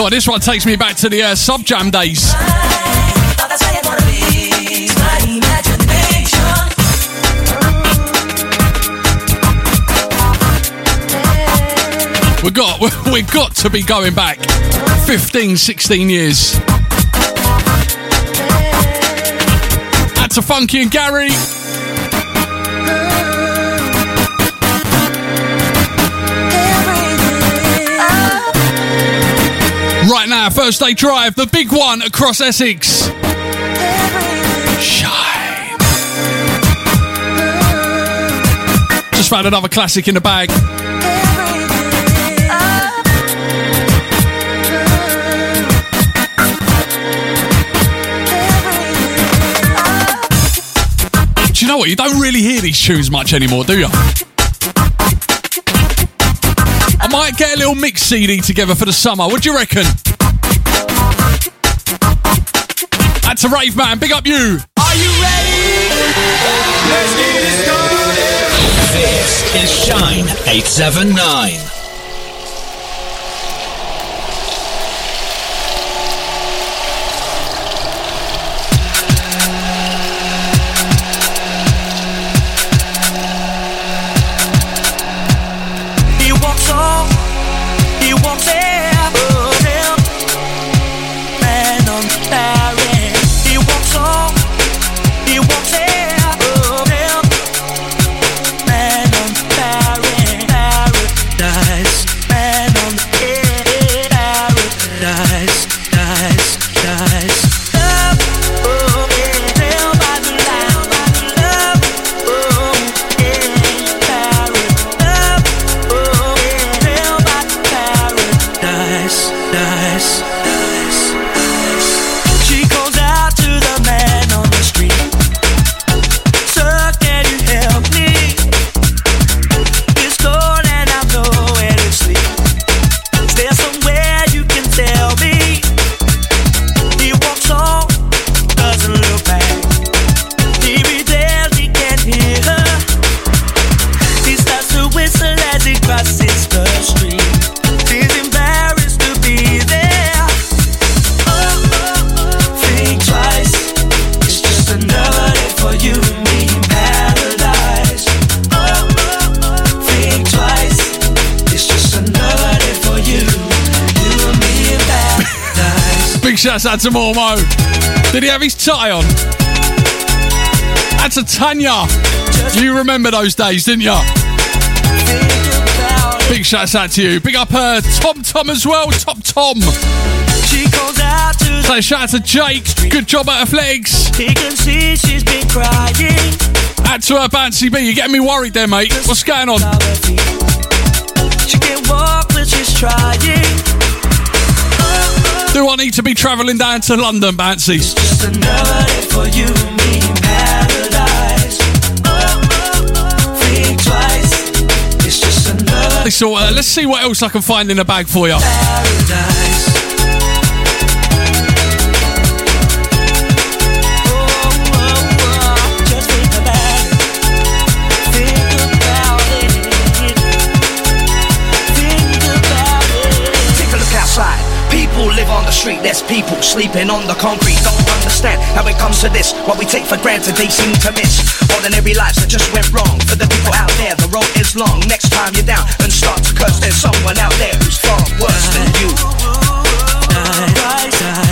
Imagination. This one takes me back to the uh, sub jam days. We got we got to be going back 15, 16 years. That's a Funky and Gary. Now, Thursday drive, the big one across Essex. Shine. Just found another classic in the bag. Do you know what? You don't really hear these tunes much anymore, do you? I might get a little mix CD together for the summer. What do you reckon? That's a rave man. Big up you. Are you ready? Let's get it started. This is Shine 879. Shouts out to Mormo. Did he have his tie on? That's a Tanya. You remember those days, didn't you? Big shouts out to you. Big up uh, Tom Tom as well. Top Tom. Say shout out to Jake. Good job at athletics. He can see she's been crying. Out to her Bouncy B. You're getting me worried there, mate. What's going on? She can't walk, she's trying. Do I need to be travelling down to London, Bouncy? Just another day for you and me paradise. Oh, oh, think twice. It's just another So uh, let's see what else I can find in the bag for you. paradise. Street, there's people sleeping on the concrete. Don't understand how it comes to this. What we take for granted, they seem to miss. Ordinary lives that just went wrong. For the people out there, the road is long. Next time you're down and start to curse, there's someone out there who's far worse than you. You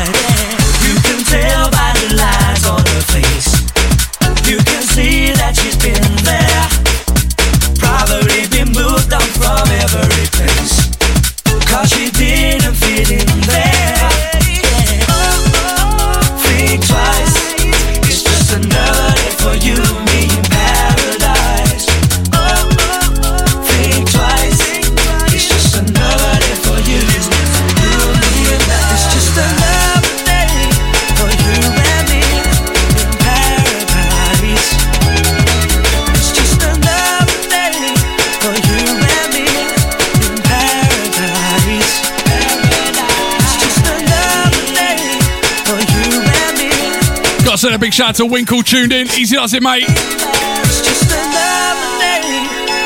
to send a big shout out to Winkle tuned in. Easy does it, mate. It's just another day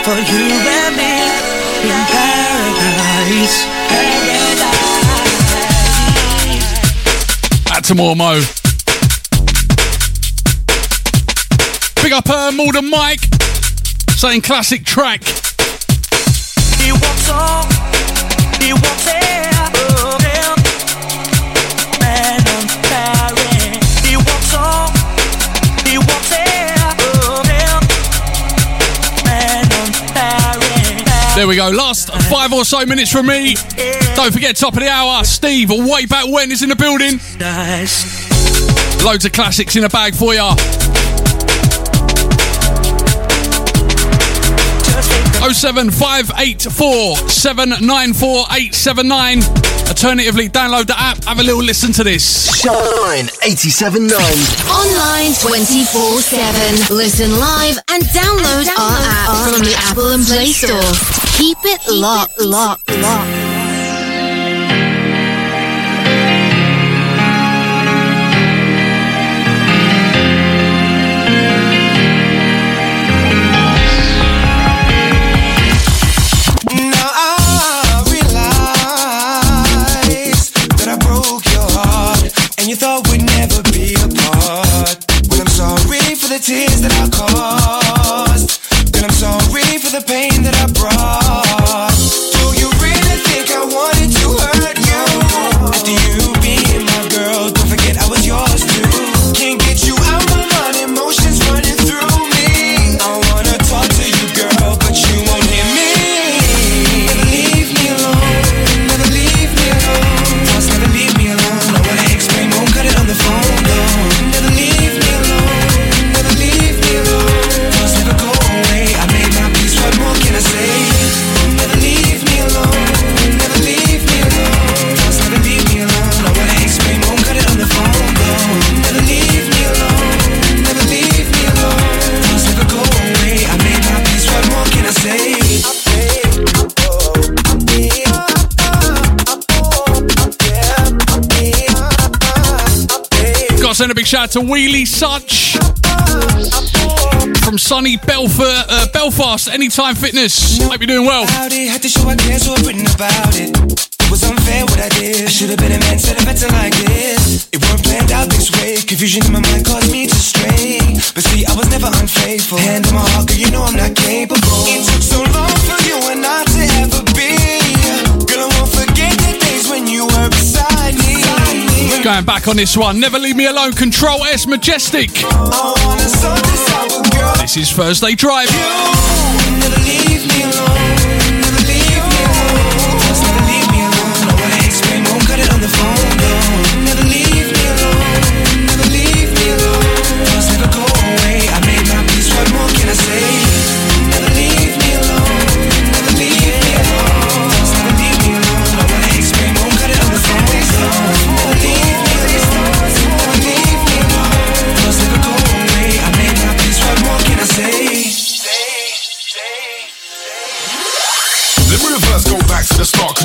for you and me in paradise. Out to more Mo. Big up uh, Maldon Mike. Saying classic track. He walks on, he walks here, There we go. Last five or so minutes from me. Don't forget, top of the hour, Steve, way back when, is in the building. Loads of classics in a bag for ya. 07584 794 879. Alternatively, download the app, have a little listen to this. Shine 87.9. Online 24 7. Listen live and download our app from the Apple and Play Store. Keep it locked, locked, locked. Now I realize that I broke your heart, and you thought we'd never be apart. Well, I'm sorry for the tears that I caused. Then I'm sorry for the pain that I brought. Shout out to Wheelie Such from sunny Belfast, uh, Belfast Anytime Fitness. Hope you're doing well. Was unfair what I did. I should have been a man, said better like this. It weren't planned out this way. Confusion in my mind caused me to stray. But see, I was never unfaithful. Hand on my heart, girl, you know I'm not capable. It took so long for you and I to ever be. Going back on this one. Never leave me alone. Control S Majestic. I wanna sort this out, but girl, This is Thursday Drive.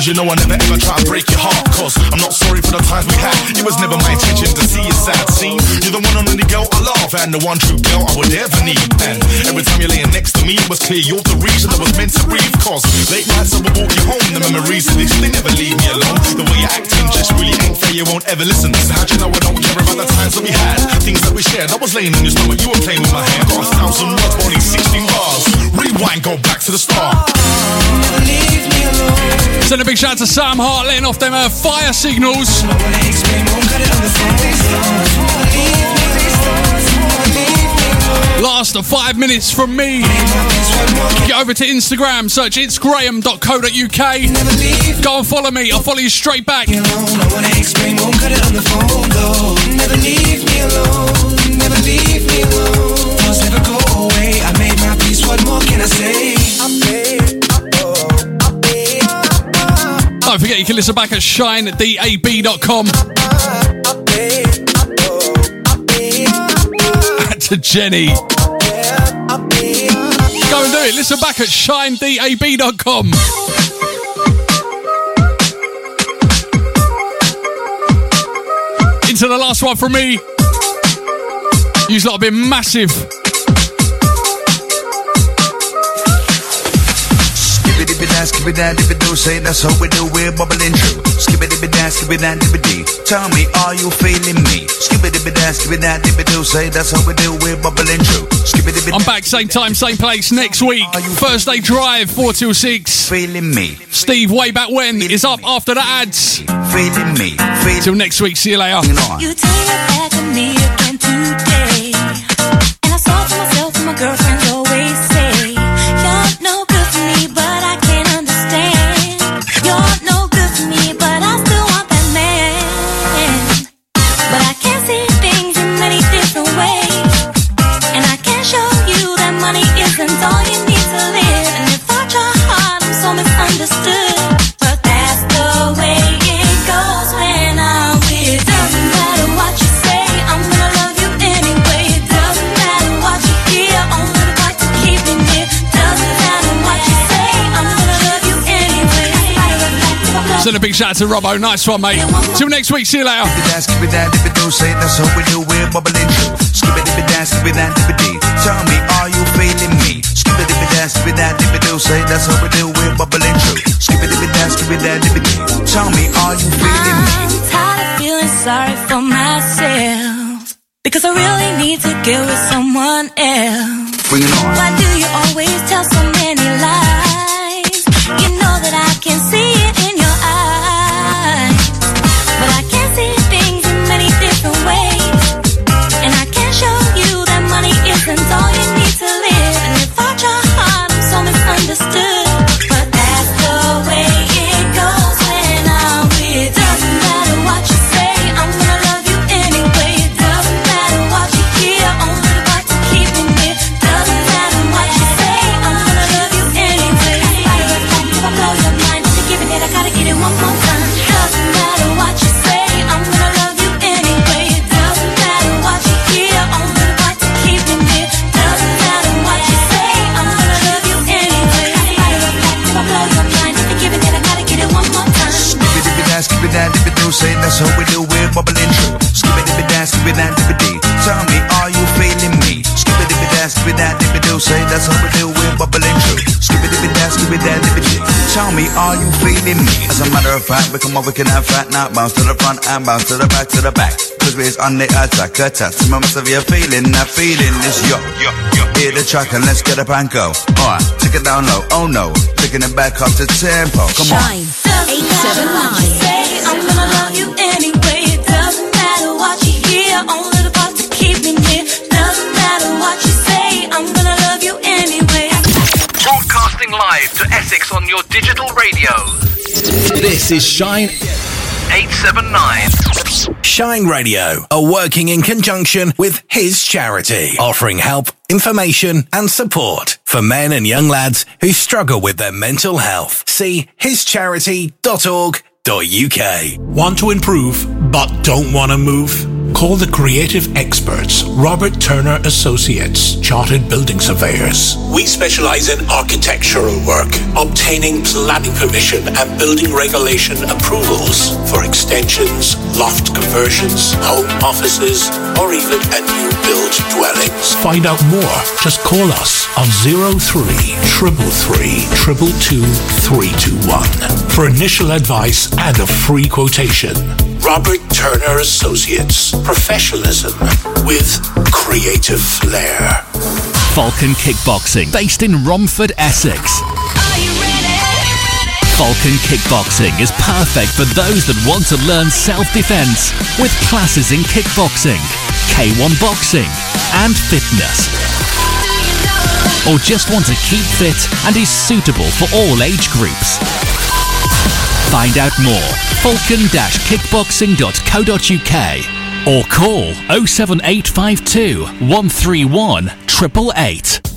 You know I never ever try to break your heart. Cause I'm not sorry for the times we had. It was never my intention to see you sad. See, you're the one and only girl I love, and the one true girl I would ever need. And every time you're laying next to me, it was clear you're the reason I was meant to breathe. Cause late nights I would walk you home, the memories of this, they never leave me alone. The way you're acting just really ain't fair, you won't ever listen. So how'd you know I don't care about the times that we had? Things that we shared, I was laying in your stomach, you were playing with my hair. Got a thousand words, only 16 bars. Rewind, go back to the start. Send a big shout out to Sam Hart letting off them uh, fire signals. Last five minutes from me. Get over to Instagram, search itsgraham.co.uk. Go and follow me, I'll follow you straight back. Never leave me alone, never go away. I made my peace. What more can I say? Don't forget you can listen back at shinedab.com. to Jenny. Go and do it. Listen back at shinedab.com. Into the last one from me. You lot have been massive. Skibby dibby dance, skibby down, dibby do, say that's how we do, we're bubbling true. Skibby dibby dance, skibby down, dibby dee. Tell me, are you feeling me? Skibby dibby dance, skibby down, dibby do, say that's how we do, we're bubbling true. Skibby dibby I'm back same time, same place next week. Thursday drive, 4 till 6. Feeling me. Steve, way back when, is up after the ads. Feeling me. Feeling Till next week, see you later. You take it back to me again today. And I saw to myself and my girlfriends shout out to Robbo. Nice one, mate. Till next week, see you later. dance, skibby down, dibby do, say that's how we do, we're bubbling true. Skibby dibby dance, skibby down, dibby dee. Tell me, are you feeling me? Skibby dibby dance, skibby down, dibby do, say that's how we do, we're bubbling true. Skibby dibby dance, skibby down, dibby dee. Tell me, are you feeling me? I'm tired of feeling sorry for myself. Because I really need to get with someone else. Bring it on. Why do you always tell so many lies? You know that I can see that's how we do, we're bubbling true. Skibby dibby dance, skibby down, dibby dee. Tell me, are you feeling me? Dance, down, dibby do, say that's how we do, we're bubbling true. Skibby dibby dance, skibby down, dibby dee. Tell me, are you feeling me? As a matter of fact, we come over, we can have fat now, bounce to the front and bounce to the back, to the back. Cause we're on the attack, attack. To moments of your feeling, that feeling is yo, yo, yo. Hear the track and let's get up and go. Alright, take it down low, oh no. Taking it back up to tempo, come on. Doesn't matter what you say, I'm gonna love Broadcasting live to Essex on your digital radio. This is Shine 879. Shine Radio are working in conjunction with his charity, offering help, information, and support for men and young lads who struggle with their mental health. See hischarity.org.uk. Want to improve but don't want to move? Call the creative experts, Robert Turner Associates, Chartered Building Surveyors. We specialize in architectural work, obtaining planning permission and building regulation approvals for extensions, loft conversions, home offices, or even a new build dwellings. Find out more. Just call us on 03 333 222 321 for initial advice and a free quotation. Robert Turner Associates. Professionalism with creative flair. Falcon Kickboxing, based in Romford, Essex. Falcon Kickboxing is perfect for those that want to learn self-defense with classes in kickboxing, K1 boxing, and fitness. Or just want to keep fit and is suitable for all age groups. Find out more falcon-kickboxing.co.uk or call 07852 131 888.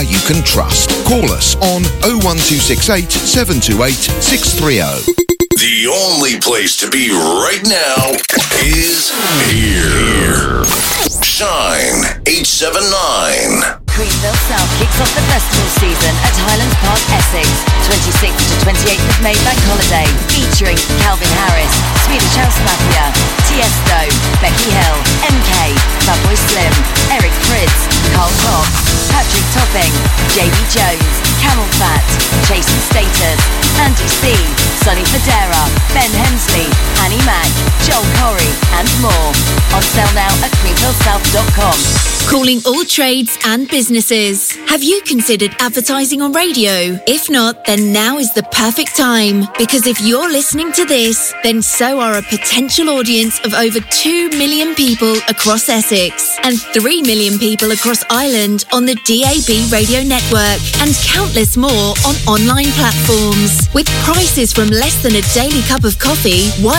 you can trust. Call us on 01268 728 630. The only place to be right now is here. Shine 879. Greenville South kicks off the festival season at Hylands Park, Essex, 26th to 28th of May Bank Holiday, featuring Calvin Harris, Swedish House Mafia, Tiesto, Becky Hill, MK, Fatboy Slim, Eric Prydz, Carl Cox, Patrick Topping, JB Jones, Camel Fat, Jason Status, Andy C, Sonny Fodera, Ben Hemsley, Annie Mac, Joel Corry, and more. On sale now at greenvillesouth.com. Calling all trades and businesses. Have you considered advertising on radio? If not, then now is the perfect time. Because if you're listening to this, then so are a potential audience of over 2 million people across Essex and 3 million people across Ireland on the DAB radio network and countless more on online platforms. With prices from less than a daily cup of coffee,